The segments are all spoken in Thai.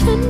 ฉัน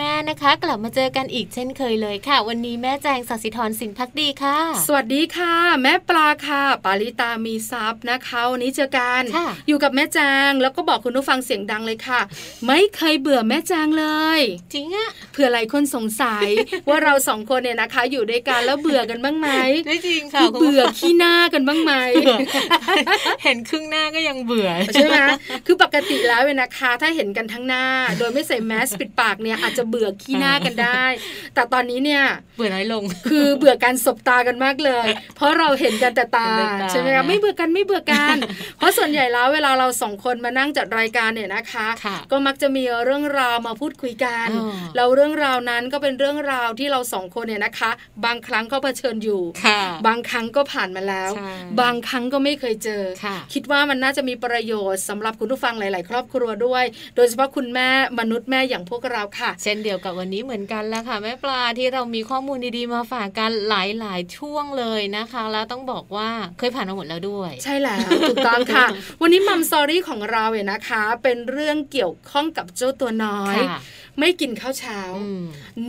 แม่นะคะ กลับมาเจอกันอีกเช่นเคยเลยค่ะ วันนี้แม่แจงสัสิธรสินพักดีค่ะ สวัสดีค่ะ แม่ปลาค่ะ ปาลิตามีซับนะคะวันนี้เจอกัน อยู่กับแม่แจงแล้วก็บอกคุณผู้ฟังเสียงดังเลยค่ะ ไม่เคยเบื่อแม่แจงเลยจริงอะเผื่อหลายคนสงสัยว่าเราสองคนเนี่ยนะคะ อยู่ด้วยกันแล้วเบื่อกันบ้างไหมไม่จริงค่ะเบื่อขี้หน้ากันบ้างไหมเห็นครึ่งหน้าก็ยังเบื่อใช่ไหมคือปกติแล้วเนนะคะ ถ้าเห็นกันทั้งหน้า โดยไม่ใส่แมสปิดปากเนี่ยอาจจะเบื่อขี้หน้ากันได้ แต่ตอนนี้เนี่ยเบื่อน้อยลง คือเบื่อการสบตากันมากเลย เพราะเราเห็นกันแต่ตาใช่ไหมคะไม่เบื่อกันไม่เบื่อกัน เพราะส่วนใหญ่แล้วเวลาเราสองคนมานั่งจัดรายการเนี่ยนะคะ ก็มักจะมีเรื่องราวมาพูดคุยกันเราเรื่องราวนั้นก็เป็นเรื่องราวที่เราสองคนเนี่ยนะคะ บางครั้งก็เผชิญอยู่ บางครั้งก็ผ่านมาแล้ว บางครั้งก็ไม่เคยเจอ คิดว่ามันน่าจะมีประโยชน์สำหรับคุณผู้ฟังหลาย ๆ ครอบครัวด้วย โดยเฉพาะคุณแม่มนุษย์แม่อย่างพวกเราค่ะเช่นเดียวกับวันนี้เหมือนกันแล้วค่ะแม่ปลาที่เรามีข้อมูลดีๆมาฝากกันหลายๆช่วงเลยนะคะ แล้วต้องบอกว่าเคยผ่านมาหมดแล้วด้วย ใช่แล้วถูกต้องค่ะ วันนี้มัมซอรี่ของเราเนี่ยนะคะ เป็นเรื่องเกี่ยวข้องกับเจ้าตัวน้อย ไม่กินข้าวเช้า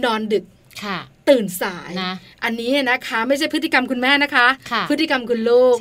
นอนดึกค่ะตื่นสายนะอันนี้นะคะไม่ใช่พฤติกรรมคุณแม่นะคะคะพฤติกรรมคุณลูก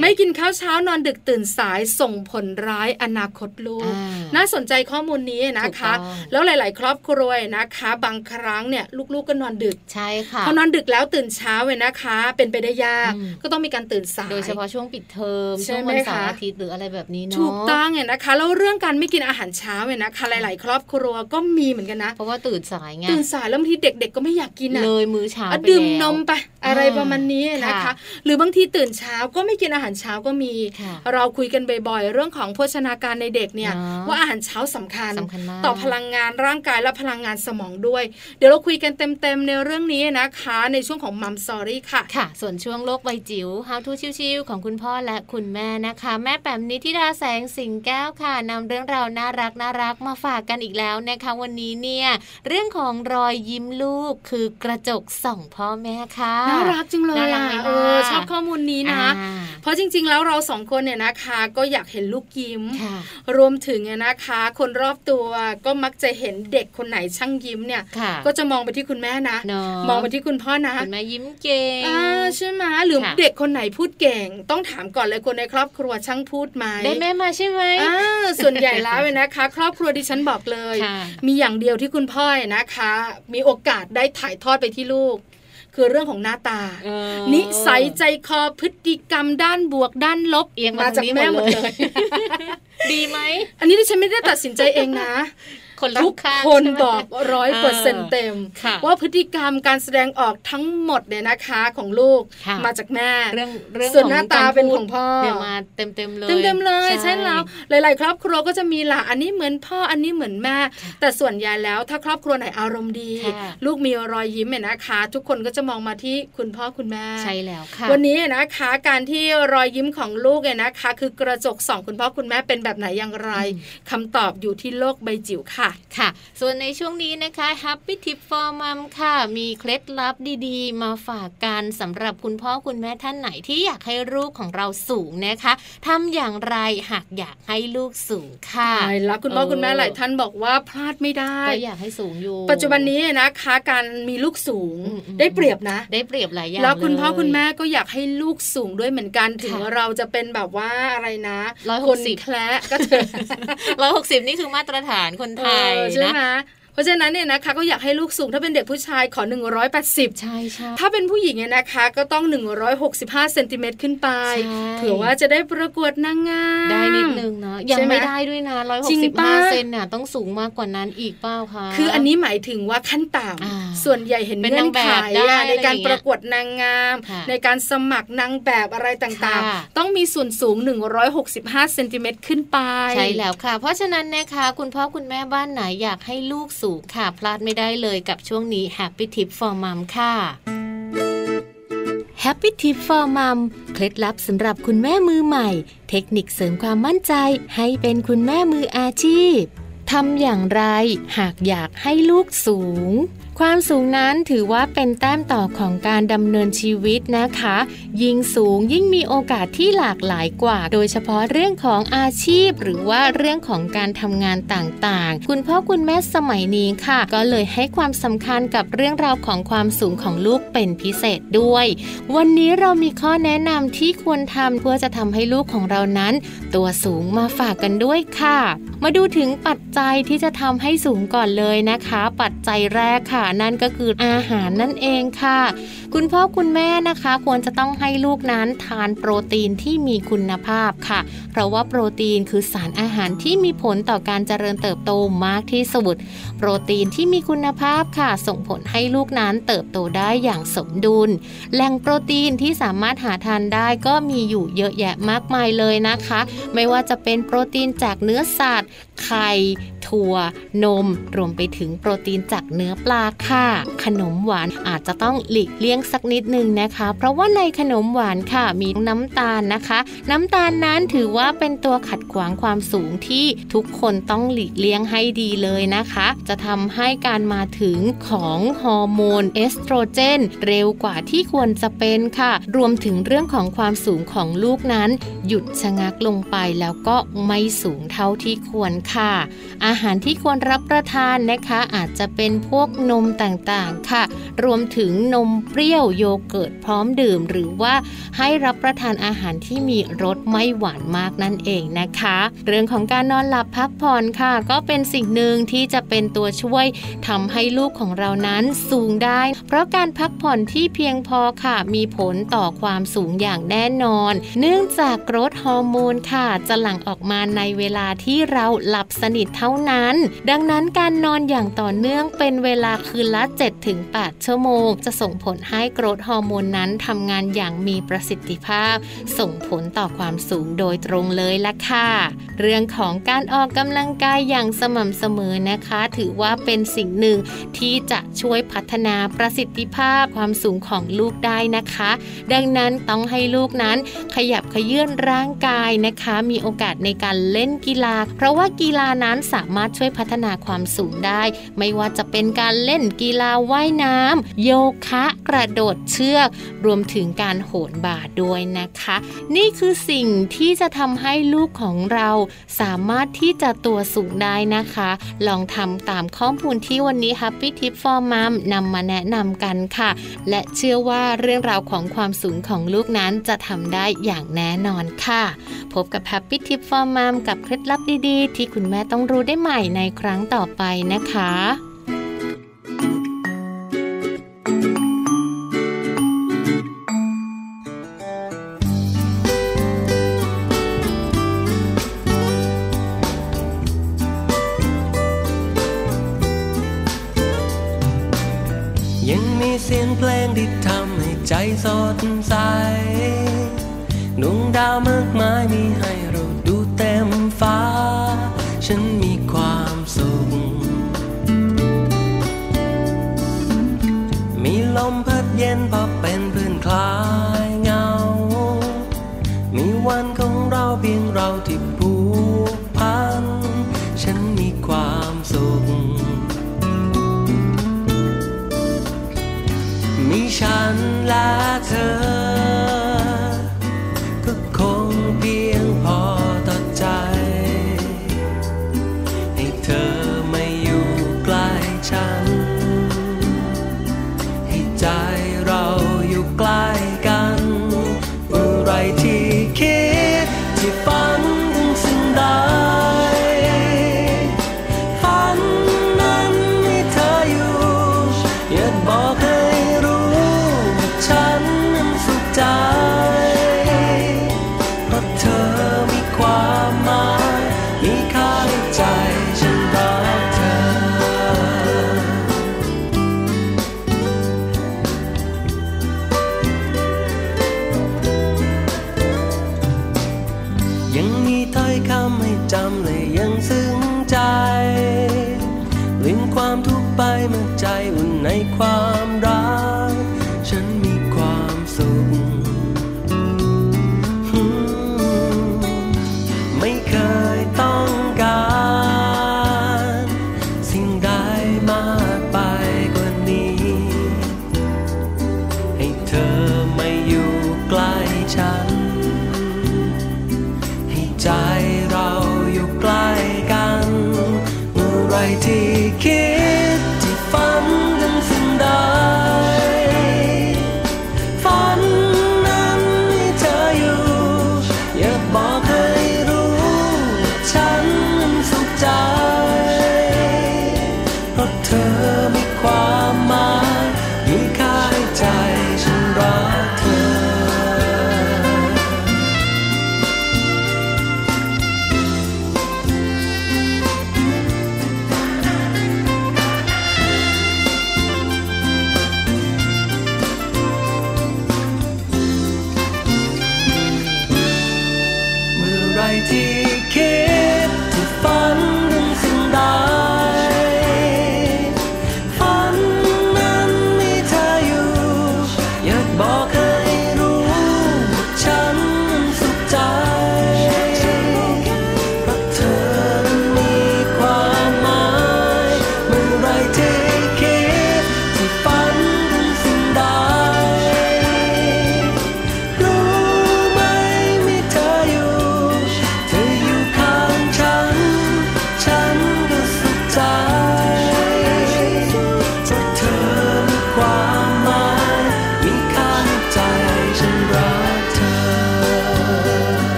ไม่กินข้าวเช้านอนดึกตื่นสายส่งผลร้ายอนาคตลูก น่าสนใจข้อมูลนี้นะคะ แล้วหลาย ๆ ครอบครัวนะคะ บางครั้งเนี่ยลูกๆก็นอนดึกใช่ค่ะพอนอนดึกแล้วตื่นเช้าเลยนะคะ เป็นไปได้ยากก็ต้องมีการตื่นสายโดยเฉพาะช่วงปิดเทอมช่วงวันเสาร์อาทิตย์หรืออะไรแบบนี้เนาะถูกต้องเนี่ยนะคะแล้วเรื่องการไม่กินอาหารเช้าเนี่ยนะคะ หลาย ๆ ครอบครัวก็มีเหมือนกันนะเพราะว่าตื่นสายไงตื่นสายแล้วบางทีเด็ก ๆ ก็ไม่อยากกินเลยมื้อเช้าดื่มนมไปอะไรประมาณนี้นะคะ หรือบางทีตื่นเช้าก็ไม่กินอาหารเช้าก็มี เราคุยกันบ่อยๆ เรื่องของโภชนาการในเด็กเนี่ยว่าอาหารเช้าสำคัญ ต่อพลังงานร่างกายและพลังงานสมองด้วย เดี๋ยวเราคุยกันเต็มๆในเรื่องนี้นะคะ ในช่วงของมัมสอรี่ค่ะค่ะ ส่วนช่วงโลกใบจิ๋ว How to ชิวๆของคุณพ่อและคุณแม่นะคะ แม่แปมนิธิดาแสงสิงแก้วค่ะนำเรื่องราวน่ารักน่ารักมาฝากกันอีกแล้วนะคะวันนี้เนี่ยเรื่องของรอยยิ้มลูกคือกระจกส่องพ่อแม่ค่ะน่ารักจังเลยอะเออชอบข้อมูลนี้นะ เพราะจริง ๆ แล้วเราสองคนเนี่ยนะคะ ก็อยากเห็นลูกยิ้ม รวมถึงเนี่ยนะคะ คนรอบตัวก็มักจะเห็นเด็กคนไหนช่างยิ้มเนี่ย ก็จะมองไปที่คุณแม่นะ มองไปที่คุณพ่อนะคุณแม่ยิ้มเก่งใช่ไหมหรือเด็กคนไหนพูดเก่ง ต้องถามก่อนเลยคนในครอบครัวช่างพูดไหมได้แม่มาใช่ไหมส่วนใหญ่แล้วเลยนะคะ ครอบครัวดิฉันบอกเลย มีอย่างเดียวที่คุณพ่อนะคะ มีโอกาสได้ถ่ายทอดไปที่ลูก คือเรื่องของหน้าตา นิสัยใจคอพฤติกรรมด้านบวกด้านลบเอียงมาจากแม่หมดเลย ดีไหม อันนี้ดิฉันไม่ได้ตัดสินใจเองนะ คนทุกคนบอกร้อยเปอร์เซ็นต์เต็ม ว่าพฤติกรรมการแสดงออกทั้งหมดเนี่ยนะคะของลูกมาจากแม่เรื่องเรื่องส่วนหน้าตาเป็นของพ่อเนี่ยมาเต็มเต็มเลยเต็มเต็มเลยใช่แล้วหลาย ๆ ครอบครัวก็จะมีหละอันนี้เหมือนพ่ออันนี้เหมือนแม่ แต่ส่วนใหญ่แล้วถ้าครอบครัวไหนอารมณ์ดี ลูกมีรอยยิ้มเนี่ยนะคะ ทุกคนก็จะมองมาที่คุณพ่อคุณแม่ใช่แล้วค่ะวันนี้นะคะการที่รอยยิ้มของลูกเนี่ยนะคะ คือกระจกสองคุณพ่อคุณแม่เป็นแบบไหนอย่างไรคำตอบอยู่ที่โลกใบจิ๋วค่ะค่ะ ส่วนในช่วงนี้นะคะ Happy Tip for Mom ค่ะ มีเคล็ดลับดีๆ มาฝากกันสำหรับคุณพ่อคุณแม่ท่านไหนที่อยากให้ลูกของเราสูงนะคะทำอย่างไรหากอยากให้ลูกสูงค่ะใช่แล้วคุณพ่อคุณแม่หลายท่านบอกว่าพลาดไม่ได้ก็อยากให้สูงอยู่ ปัจจุบันนี้นะคะการมีลูกสูงได้เปรียบนะ ได้เปรียบหลายอย่างแล้วคุณพ่อคุณแม่ก็อยากให้ลูกสูงด้วยเหมือนกันถึงเราจะเป็นแบบว่าอะไรนะร้อยหกสิบแคละก็เถอะร้อยหกสิบนี่คือมาตรฐานคนไทยใช่ไหม ราะฉะนั้นเนี่ยนะคะก็อยากให้ลูกสูงถ้าเป็นเด็กผู้ชายขอ 180 ใช่ใช่ถ้าเป็นผู้หญิงเนี่ยนะคะ ก็ต้อง 165เซนติเมตรขึ้นไปเผื่อว่าจะได้ประกวดนางงามได้นิดนึงเนาะยังไม่ได้ด้วยนะ165เซนน่ะต้องสูงมากกว่านั้นอีกเปล่าคะคืออันนี้หมายถึงว่าขั้นต่ำส่วนใหญ่เห็นเงื่อนไขในการประกวดนางงาม ในการสมัครนางแบบอะไรต่างๆ ต้องมีส่วนสูง 165เซนติเมตรขึ้นไปใช่แล้วค่ะ เพราะฉะนั้นนะคะคุณพ่อคุณแม่บ้านไหนอยากให้ลูกสูงค่ะ พลาดไม่ได้เลยกับช่วงนี้ Happy Tip for Mom ค่ะ Happy Tip for Mom เคล็ดลับสำหรับคุณแม่มือใหม่ เทคนิคเสริมความมั่นใจ ให้เป็นคุณแม่มืออาชีพทำอย่างไร หากอยากให้ลูกสูง ความสูงนั้นถือว่าเป็นแต้มต่อของการดำเนินชีวิตนะคะ ยิ่งสูงยิ่งมีโอกาสที่หลากหลายกว่า โดยเฉพาะเรื่องของอาชีพ หรือว่าเรื่องของการทำงานต่างๆ คุณพ่อคุณแม่สมัยนี้ค่ะ ก็เลยให้ความสำคัญกับเรื่องราวของความสูงของลูกเป็นพิเศษด้วย วันนี้เรามีข้อแนะนำที่ควรทำเพื่อจะทำให้ลูกของเรานั้น ตัวสูงมาฝากกันด้วยค่ะ มาดูถึงปัจจัยที่จะทำให้สูงก่อนเลยนะคะ ปัจจัยแรกค่ะนั่นก็คืออาหารนั่นเองค่ะ คุณพ่อคุณแม่นะคะ ควรจะต้องให้ลูกนั้นทานโปรตีนที่มีคุณภาพค่ะ เพราะว่าโปรตีนคือสารอาหารที่มีผลต่อการเจริญเติบโตมากที่สุด โปรตีนที่มีคุณภาพค่ะ ส่งผลให้ลูกนั้นเติบโตได้อย่างสมดุล แหล่งโปรตีนที่สามารถหาทานได้ก็มีอยู่เยอะแยะมากมายเลยนะคะ ไม่ว่าจะเป็นโปรตีนจากเนื้อสัตว์ ไข่ถั่วนม รวมไปถึงโปรตีนจากเนื้อปลาค่ะ ขนมหวานอาจจะต้องหลีกเลี่ยงสักนิดนึงนะคะ เพราะว่าในขนมหวานค่ะ มีน้ำตาลนะคะ น้ำตาลนั้นถือว่าเป็นตัวขัดขวางความสูงที่ทุกคนต้องหลีกเลี่ยงให้ดีเลยนะคะ จะทำให้การมาถึงของฮอร์โมนเอสโตรเจน เร็วกว่าที่ควรจะเป็นค่ะ รวมถึงเรื่องของความสูงของลูกนั้น หยุดชะงักลงไปแล้วก็ไม่สูงเท่าที่ควรค่ะ อาหารที่ควรรับประทานนะคะ อาจจะเป็นพวกนมต่างๆค่ะ รวมถึงนมเปรี้ยวโยเกิร์ตพร้อมดื่ม หรือว่าให้รับประทานอาหารที่มีรสไม่หวานมากนั่นเองนะคะ เรื่องของการนอนหลับพักผ่อนค่ะ ก็เป็นสิ่งหนึ่งที่จะเป็นตัวช่วยทำให้ลูกของเรานั้นสูงได้ เพราะการพักผ่อนที่เพียงพอค่ะ มีผลต่อความสูงอย่างแน่นอน เนื่องจากกรดฮอร์โมนค่ะ จะหลั่งออกมาในเวลาที่เราหลับสนิทเท่านั้น ดังนั้นการนอนอย่างต่อเนื่องเป็นเวลาคืนละ 7-8 ชั่วโมง จะส่งผลให้กรดฮอร์โมนนั้นทำงานอย่างมีประสิทธิภาพ ส่งผลต่อความสูงโดยตรงเลยละค่ะ เรื่องของการออกกำลังกายอย่างสม่ำเสมอนะคะ ถือว่าเป็นสิ่งหนึ่งที่จะช่วยพัฒนาประสิทธิภาพความสูงของลูกได้นะคะ ดังนั้นต้องให้ลูกนั้นขยับขยื่นร่างกายนะคะ มีโอกาสในการเล่นกีฬา เพราะว่ากีฬานั้นสามารถช่วยพัฒนาความสูงได้ ไม่ว่าจะเป็นการเล่นกีฬาว่ายน้ำโยคะ กระโดดเชือก รวมถึงการโหนบาด้วยนะคะ นี่คือสิ่งที่จะทำให้ลูกของเราสามารถที่จะตัวสูงได้นะคะ ลองทำตามข้อมูลที่วันนี้ Happy Tip for Mom นำมาแนะนำกันค่ะ และเชื่อว่าเรื่องราวของความสูงของลูกนั้นจะทำได้อย่างแน่นอนค่ะ พบกับ Happy Tip for Mom กับเคล็ดลับดีๆ ที่คุณแม่ต้องรู้ได้ใหม่ในครั้งต่อไปนะคะยังมีเสียงเพลงที่ทำให้ใจสดใส ดวงดาวมากมายมีให้เราดูเต็มฟ้า เย็นพอเป็นพื้นคลายเงา มีวันของเราเพียงเราที่ผูกพัน ฉันมีความสุข มีฉันและเธอ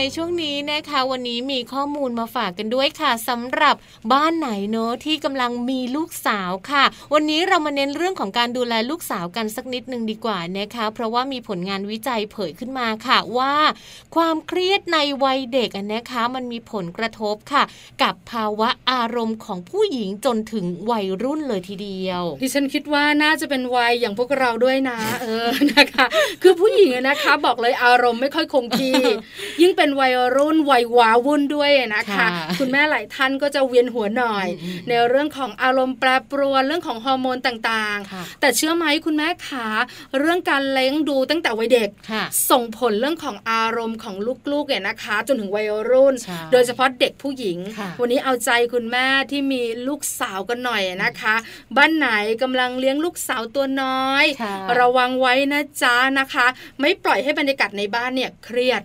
ในช่วง นี้นะคะ วันนี้มีข้อมูลมาฝากกันด้วยค่ะสำหรับบ้านไหนเนอะที่กำลังมีลูกสาวค่ะ วันนี้เรามาเน้นเรื่องของการดูแลลูกสาวกันสักนิดนึงดีกว่านะคะ เพราะว่ามีผลงานวิจัยเผยขึ้นมาค่ะว่า ความเครียดในวัยเด็กนะคะ มันมีผลกระทบค่ะ กับภาวะอารมณ์ของผู้หญิงจนถึงวัยรุ่นเลยทีเดียวดิฉันคิดว่าน่าจะเป็นวัยอย่างพวกเราด้วยนะ เออนะคะ คือผู้หญิงนะคะ บอกเลยอารมณ์ไม่ค่อยคงที่ยิ่งเป็นวัยรุ่นวัยวาวุ่นด้วยนะคะ คุณแม่หลายท่านก็จะเวียนหัวหน่อย ในเรื่องของอารมณ์แปรปรวนเรื่องของฮอร์โมนต่างๆ แต่เชื่อไหมคุณแม่ขาเรื่องการเลี้ยงดูตั้งแต่วัยเด็ก ส่งผลเรื่องของอารมณ์ของลูกๆเนี่ยนะคะ จนถึงวัยรุ่น โดยเฉพาะเด็กผู้หญิง วันนี้เอาใจคุณแม่ที่มีลูกสาวกันหน่อยนะคะ บ้านไหนกำลังเลี้ยงลูกสาวตัวน้อย ระวังไว้นะจ๊ะนะคะ ไม่ปล่อยให้บรรยากาศในบ้านเนี่ยเครียด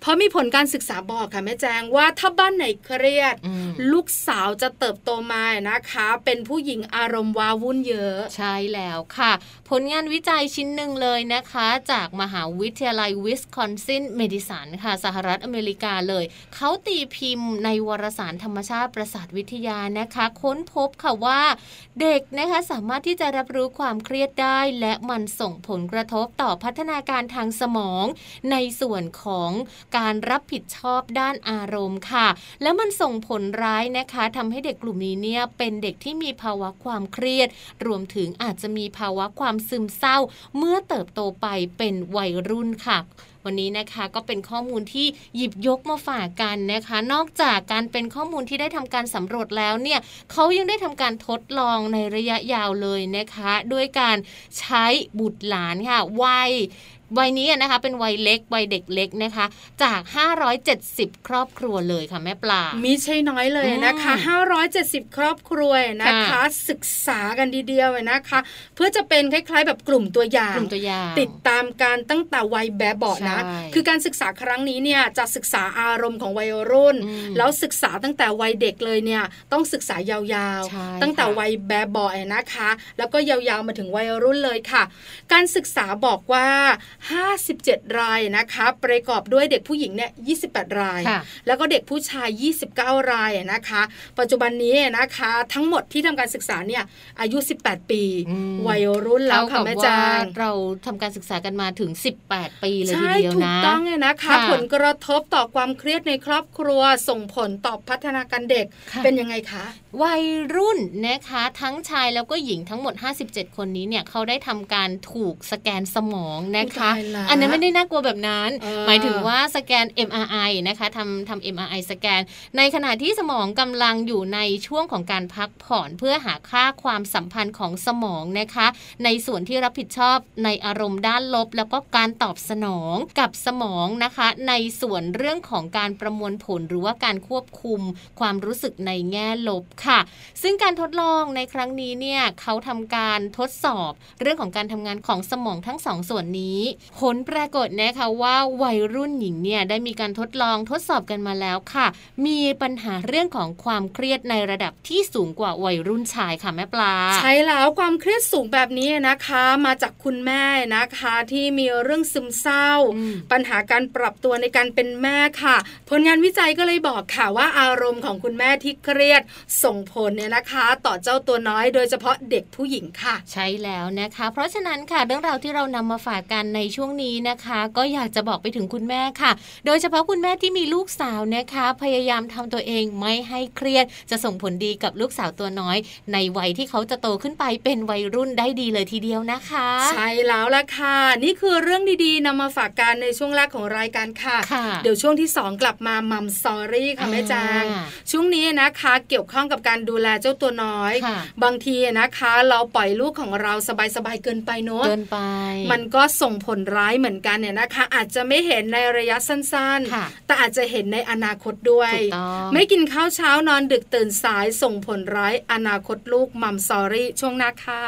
เพราะมีผลการศึกษาบอกค่ะแม่แจงว่าถ้าบ้านไหนเครียด ลูกสาวจะเติบโตมานะคะ เป็นผู้หญิงอารมณ์ว้าวุ่นเยอะ ใช่แล้วค่ะ ผลงานวิจัยชิ้นหนึ่งเลยนะคะ จากมหาวิทยาลัยวิสคอนซินเมดิสันค่ะสหรัฐอเมริกาเลย เขาตีพิมพ์ในวารสารธรรมชาติประสาทวิทยานะคะ ค้นพบค่ะว่า เด็กนะคะสามารถที่จะรับรู้ความเครียดได้ และมันส่งผลกระทบต่อพัฒนาการทางสมอง ในส่วนของการรับผิดชอบด้านอารมณ์ค่ะ แล้วมันส่งผลร้ายนะคะทำให้เด็กกลุ่มนี้เนี่ยเป็นเด็กที่มีภาวะความเครียด รวมถึงอาจจะมีภาวะความซึมเศร้า เมื่อเติบโตไปเป็นวัยรุ่นค่ะวันนี้นะคะก็เป็นข้อมูลที่หยิบยกมาฝากกันนะคะ นอกจากการเป็นข้อมูลที่ได้ทำการสำรวจแล้วเนี่ยเขายังได้ทำการทดลองในระยะยาวเลยนะคะ ด้วยการใช้บุตรหลานค่ะวัย วัยนี้นะคะเป็นวัยเล็กวัยเด็กเล็กนะคะ จาก 570 ครอบครัวเลยค่ะแม่ปลามีใช่น้อยเลยนะคะ 570 ครอบครัวนะคะ ศึกษากันดีเดียวนะคะ เพื่อจะเป็นคล้ายๆ แบบกลุ่มตัวอย่างกลุ่มตัวอย่างติดตามการตั้งแต่วัยแบบบอนะ คือการศึกษาครั้งนี้เนี่ยจะศึกษาอารมณ์ของวัยรุ่น แล้วศึกษาตั้งแต่วัยเด็กเลยเนี่ยต้องศึกษายาวๆ ตั้งแต่วัยแบบบอนะคะ แล้วก็ยาวๆมาถึงวัยรุ่นเลยค่ะ การศึกษาบอกว่า57 รายนะคะประกอบด้วยเด็กผู้หญิงเนี่ย28 ราย แล้วก็เด็กผู้ชาย 29 รายนะคะ ปัจจุบันนี้นะคะทั้งหมดที่ทำการศึกษาเนี่ยอายุ 18 ปี วัยรุ่นแล้วค่ะแม่จางเราทำการศึกษากันมาถึง 18 ปีเลยทีเดียวนะถูกต้องเลยนะคะ ผลกระทบต่อความเครียดในครอบครัวส่งผลต่อพัฒนาการเด็กเป็นยังไงคะวัยรุ่นนะคะทั้งชายแล้วก็หญิงทั้งหมด 57 คนนี้เนี่ยเขาได้ทำการถูกสแกนสมองนะคะอันนั้นไม่ได้น่ากลัวแบบนั้น หมายถึงว่าสแกน MRI นะคะทำทำ MRI สแกน ในขณะที่สมองกำลังอยู่ในช่วงของการพักผ่อนเพื่อหาค่าความสัมพันธ์ของสมองนะคะ ในส่วนที่รับผิดชอบในอารมณ์ด้านลบ แล้วก็การตอบสนองกับสมองนะคะ ในส่วนเรื่องของการประมวลผลหรือว่าการควบคุมความรู้สึกในแง่ลบค่ะ ซึ่งการทดลองในครั้งนี้เนี่ยเขาทำการทดสอบเรื่องของการทำงานของสมองทั้งสองส่วนนี้ผลปรากฏนะคะว่าวัยรุ่นหญิงเนี่ยได้มีการทดลองทดสอบกันมาแล้วค่ะ มีปัญหาเรื่องของความเครียดในระดับที่สูงกว่าวัยรุ่นชายค่ะแม่ปลา ใช่แล้วความเครียดสูงแบบนี้นะคะ มาจากคุณแม่นะคะที่มีเรื่องซึมเศร้า ปัญหาการปรับตัวในการเป็นแม่ค่ะ ผลงานวิจัยก็เลยบอกค่ะว่าอารมณ์ของคุณแม่ที่เครียดส่งผลเนี่ยนะคะ ต่อเจ้าตัวน้อยโดยเฉพาะเด็กผู้หญิงค่ะ ใช่แล้วนะคะ เพราะฉะนั้นค่ะเรื่องราวที่เรานำมาฝากกันในช่วงนี้นะคะ ก็อยากจะบอกไปถึงคุณแม่ค่ะ โดยเฉพาะคุณแม่ที่มีลูกสาวนะคะ พยายามทำตัวเองไม่ให้เครียด จะส่งผลดีกับลูกสาวตัวน้อย ในวัยที่เขาจะโตขึ้นไปเป็นวัยรุ่นได้ดีเลยทีเดียวนะคะ ใช่แล้วล่ะค่ะ นี่คือเรื่องดีๆนำมาฝากกันในช่วงแรกของรายการค่ะคะเดี๋ยวช่วงที่ 2 กลับมามัมสอรี่ค่ะแม่จางช่วงนี้นะคะเกี่ยวข้องกับการดูแลเจ้าตัวน้อย บางทีนะคะ เราปล่อยลูกของเราสบายๆเกินไปเนอะเกินไป มันก็ส่งผลร้ายเหมือนกันเนี่ยนะคะ อาจจะไม่เห็นในระยะสั้นๆ แต่อาจจะเห็นในอนาคตด้วย ไม่กินข้าวเช้านอนดึกตื่นสายส่งผลร้ายอนาคตลูกมัมซอรี่ช่วงหน้าค่ะ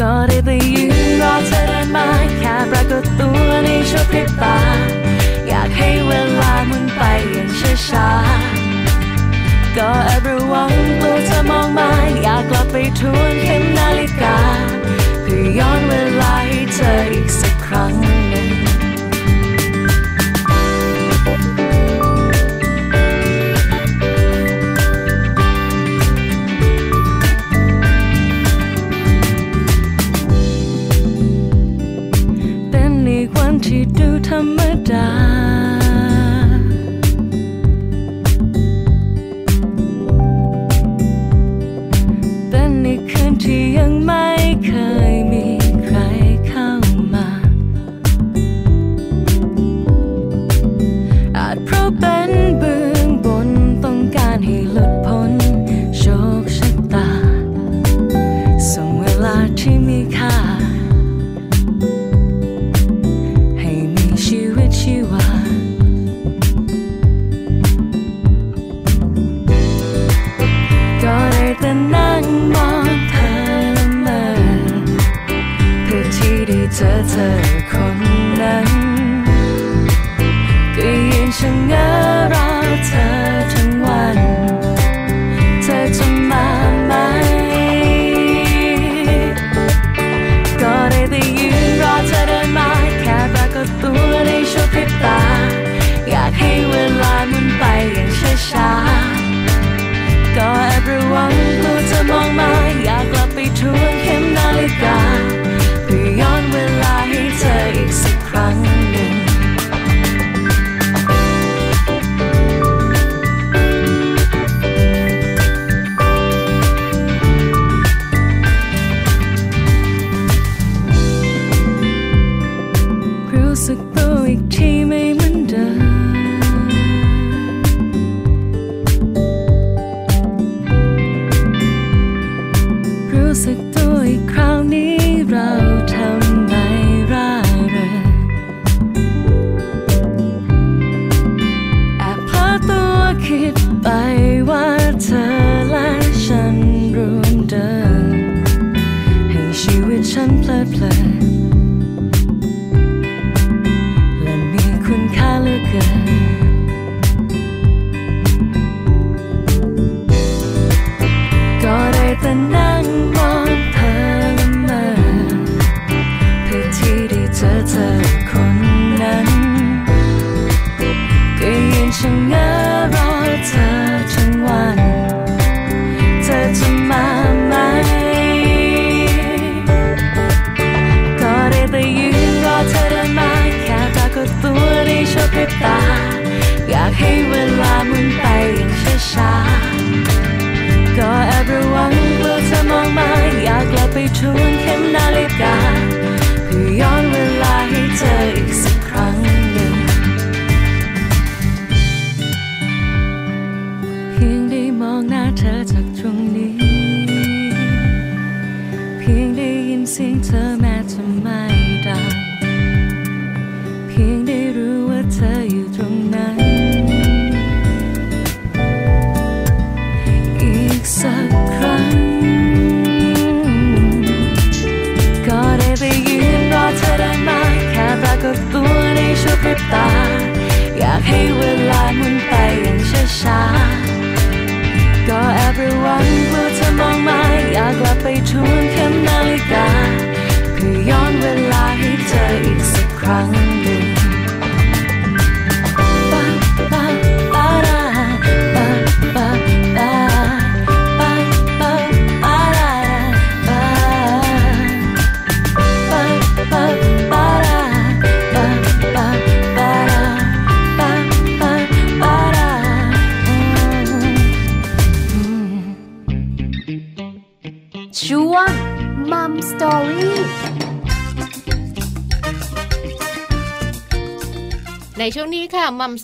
ก็ได้ไปยืนรอเธอเดินมาแค่ปรากฏตัวในชั่วพริบตา อยากให้เวลามุนไปอย่าง ช้าก็แอบระวังกลัวเธอมองมา อยากกลับไปทวนเข็มนาฬิกา เพื่อย้อนเวลาให้เธออีกสักครั้งากกลับไปทวนเข็มนาฬิกา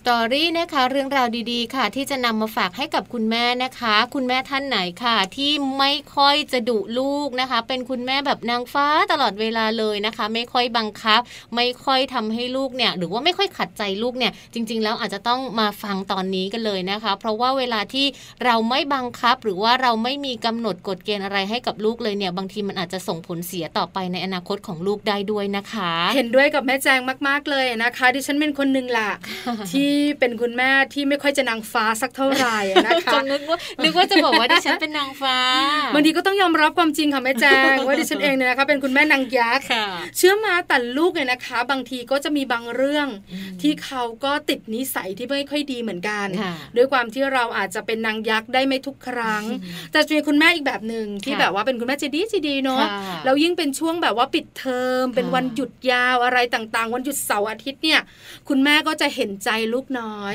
ตอรี่นะคะ เรื่องราวดีๆ ค่ะ ที่จะนำมาฝากให้กับคุณแม่นะคะ คุณแม่ท่านไหนค่ะ ที่ไม่ค่อยจะดุลูกนะคะ เป็นคุณแม่แบบนางฟ้าตลอดเวลาเลยนะคะ ไม่ค่อยบังคับ ไม่ค่อยทำให้ลูกเนี่ย หรือว่าไม่ค่อยขัดใจลูกเนี่ย จริง ๆ แล้วอาจจะต้องมาฟังตอนนี้กันเลยนะคะ เพราะว่าเวลาที่เราไม่บังคับ หรือว่าเราไม่มีกำหนดกฎเกณฑ์อะไรให้กับลูกเลยเนี่ย บางทีมันอาจจะส่งผลเสียต่อไปในอนาคตของลูกได้ด้วยนะคะ เห็นด้วยกับแม่แจงมาก ๆเลยนะคะ ดิฉันเป็นคนหนึ่งล่ะที่เป็นคุณแม่ที่ไม่ค่อยจะนางฟ้าสักเท่าไหร่นะคะนึกว่านึกว่าจะบอกว่าดิฉันเป็นนางฟ้าบางทีก็ต้องยอมรับความจริงค่ะแม่แจ้งว่าดิฉันเองเนี่ยนะคะเป็นคุณแม่นางยักษ์เชื่อมาแต่ลูกเนี่ยนะคะ บางทีก็จะมีบางเรื่อง ที่เขาก็ติดนิสัยที่ไม่ค่อยดีเหมือนกัน ด้วยความที่เราอาจจะเป็นนางยักษ์ได้ไม่ทุกครั้ง แต่จะมีคุณแม่อีกแบบหนึ่งที่แบบว่าเป็นคุณแม่ใจดีใจดีเนาะแล้วยิ่งเป็นช่วงแบบว่าปิดเทอมเป็นวันหยุดยาวอะไรต่างๆ วันหยุดเสาร์อาทิตย์เนี่ย คุณแม่ก็จะเห็นใจลูกน้อย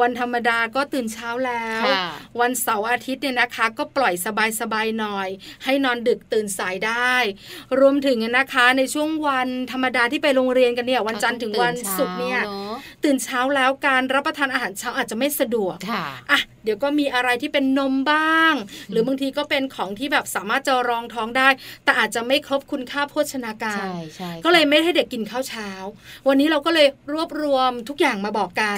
วันธรรมดาก็ตื่นเช้าแล้ว วันเสาร์อาทิตย์เนี่ยนะคะ ก็ปล่อยสบายๆหน่อย ให้นอนดึกตื่นสายได้ รวมถึงนะคะในช่วงวันธรรมดาที่ไปโรงเรียนกันเนี่ยวันจันทร์ถึงวันศุกร์เนี่ยตื่นเช้าแล้วการรับประทานอาหารเช้าอาจจะไม่สะดวกอะเดี๋ยวก็มีอะไรที่เป็นนมบ้าง หรือบางทีก็เป็นของที่แบบสามารถจะรองท้องได้ แต่อาจจะไม่ครบคุณค่าโภชนาการก็เลยไม่ให้เด็กกินข้าวเช้า วันนี้เราก็เลยรวบรวมทุกอย่างมาบอกกัน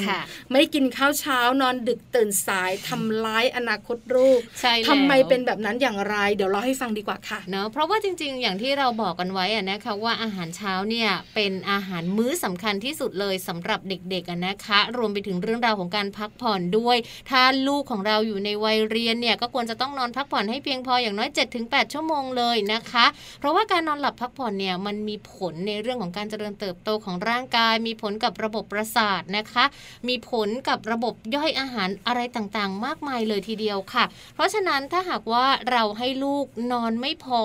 ไม่กินข้าวเช้านอนดึกตื่นสายทำร้ายอนาคตลูกทำไมเป็นแบบนั้นอย่างไร เดี๋ยวเราให้ฟังดีกว่าค่ะเนาะเพราะว่าจริง ๆ อย่างที่เราบอกกันไว้อะนะคะว่าอาหารเช้าเนี่ยเป็นอาหารมื้อสำคัญที่สุดเลยสำหรับเด็กๆนะคะ รวมไปถึงเรื่องราวของการพักผ่อนด้วย ถ้าลูกของเราอยู่ในวัยเรียนเนี่ยก็ควรจะต้องนอนพักผ่อนให้เพียงพออย่างน้อย 7-8 ชั่วโมงเลยนะคะ เพราะว่าการนอนหลับพักผ่อนเนี่ยมันมีผลในเรื่องของการเจริญเติบโตของร่างกาย มีผลกับระบบประสาทนะคะมีผลกับระบบย่อยอาหารอะไรต่างๆ มากมายเลยทีเดียวค่ะ เพราะฉะนั้นถ้าหากว่าเราให้ลูกนอนไม่พอ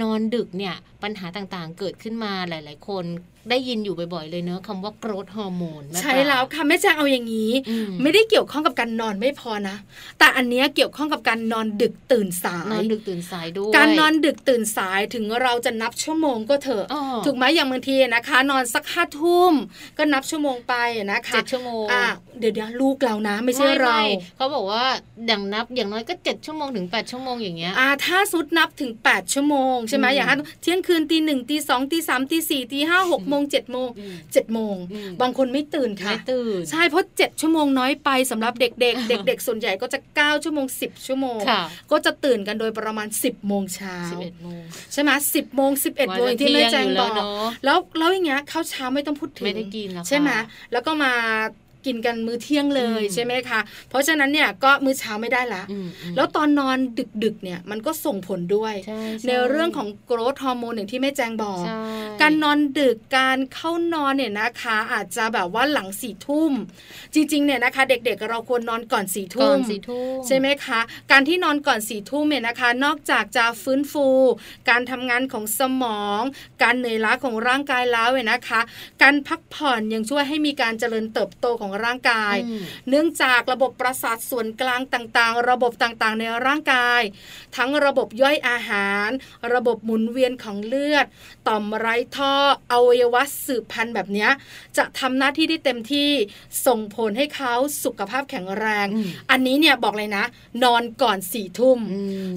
นอนดึกเนี่ยปัญหาต่างๆ เกิดขึ้นมาหลาย ๆ คน ได้ยินอยู่บ่อยๆเลยเนอะคำว่าโกรทฮอร์โมนใช่แล้วค่ะแม่แจ้งเอาอย่างนี้ ไม่ได้เกี่ยวข้องกับการนอนไม่พอนะ แต่อันนี้เกี่ยวข้องกับการนอนดึกตื่นสายนอนดึกตื่นสายด้วยการนอนดึกตื่นสายถึงเราจะนับชั่วโมงก็เถอะถูกไหมอย่างบางทีนะคะ นอนสักห้าทุ่มก็นับชั่วโมงไปนะคะเจ็ดชั่วโมงอะเดี๋ยวเดี๋ยวลูกเรานะ ไม่ใช่เราเขาบอกว่าอย่างนับอย่างน้อยก็เจ็ดชั่วโมงถึงแปดชั่วโมงอย่างเงี้ยอ่าถ้าสุดนับถึงแปดชั่วโมงใช่ไหมอย่างเที่ยงคืนตีหนึ่งตีสองตีสามตีสี่ตีห้าหกโมงเจ็ดโมงเจ็ดโมง บางคนไม่ตื่นค่ะไม่ตื่นใช่เพราะเจ็ดชั่วโมงน้อยไปสำหรับเด็กๆเด็ก ๆ ส่วนใหญ่ก็จะเก้าชั่วโมงสิบชั่วโมง ก็จะตื่นกันโดยประมาณสิบโมงเช้าใช่ไหมสิบโมงสิบเอ็ดโมงที่แม่แจงบอกแล้วแล้วอย่างเงี้ยข้าวเช้าไม่ต้องพูดถึงไม่ได้กินใช่ไหมแล้วก็มา กินกันมื้อเที่ยงเลยใช่ไหมคะ เพราะฉะนั้นเนี่ยก็มื้อเช้าไม่ได้ละ แล้วตอนนอนดึกๆเนี่ยมันก็ส่งผลด้วยในเรื่องของโกรทฮอร์โมนอย่างที่แม่แจงบอก การนอนดึกการเข้านอนเนี่ยนะคะ อาจจะแบบว่าหลังสี่ทุ่ม จริงๆเนี่ยนะคะ เด็กๆเราควรนอนก่อนสี่ทุ่มใช่ไหมคะ การที่นอนก่อนสี่ทุ่มเนี่ยนะคะ นอกจากจะฟื้นฟู การทำงานของสมอง การเหนื่อยล้าของร่างกายแล้วเนี่ยนะคะ การพักผ่อนยังช่วยให้มีการเจริญเติบโตของร่างกาย เนื่องจากระบบประสาทส่วนกลางต่างๆ ระบบต่างๆ ในร่างกาย ทั้งระบบย่อยอาหาร ระบบหมุนเวียนของเลือด ต่อมไร้ท่ออวัยวะสืบพันธุ์แบบนี้จะทำหน้าที่ได้เต็มที่ส่งผลให้เขาสุขภาพแข็งแรง อันนี้เนี่ยบอกเลยนะ นอนก่อนสี่ทุ่ม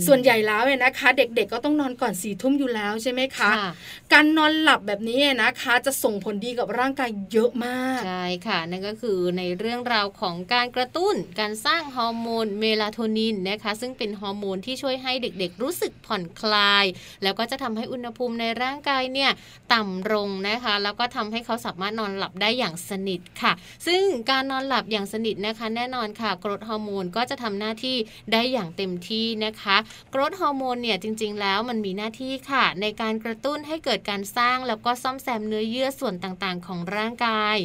ส่วนใหญ่แล้วเนี่ยนะคะ เด็กๆก็ต้องนอนก่อนสี่ทุ่มอยู่แล้วใช่ไหมคะ การนอนหลับแบบนี้นะคะ จะส่งผลดีกับร่างกายเยอะมาก ใช่ค่ะนั่นก็คือในเรื่องราวของการกระตุ้น การสร้างฮอร์โมนเมลาโทนินนะคะ ซึ่งเป็นฮอร์โมนที่ช่วยให้เด็กๆ รู้สึกผ่อนคลาย แล้วก็จะทำให้อุณหภูมิในร่างกายเนี่ยต่ำลงนะคะ แล้วก็ทำให้เขาสามารถนอนหลับได้อย่างสนิทค่ะ ซึ่งการนอนหลับอย่างสนิทนะคะ แน่นอนค่ะกรดฮอร์โมนก็จะทำหน้าที่ได้อย่างเต็มที่นะคะกรดฮอร์โมนเนี่ยจริง ๆ แล้วมันมีหน้าที่ค่ะ ในการกระตุ้นให้เกิดการสร้างแล้วก็ซ่อมแซมเนื้อเยื่อส่วนต่างๆ ของร่างกาย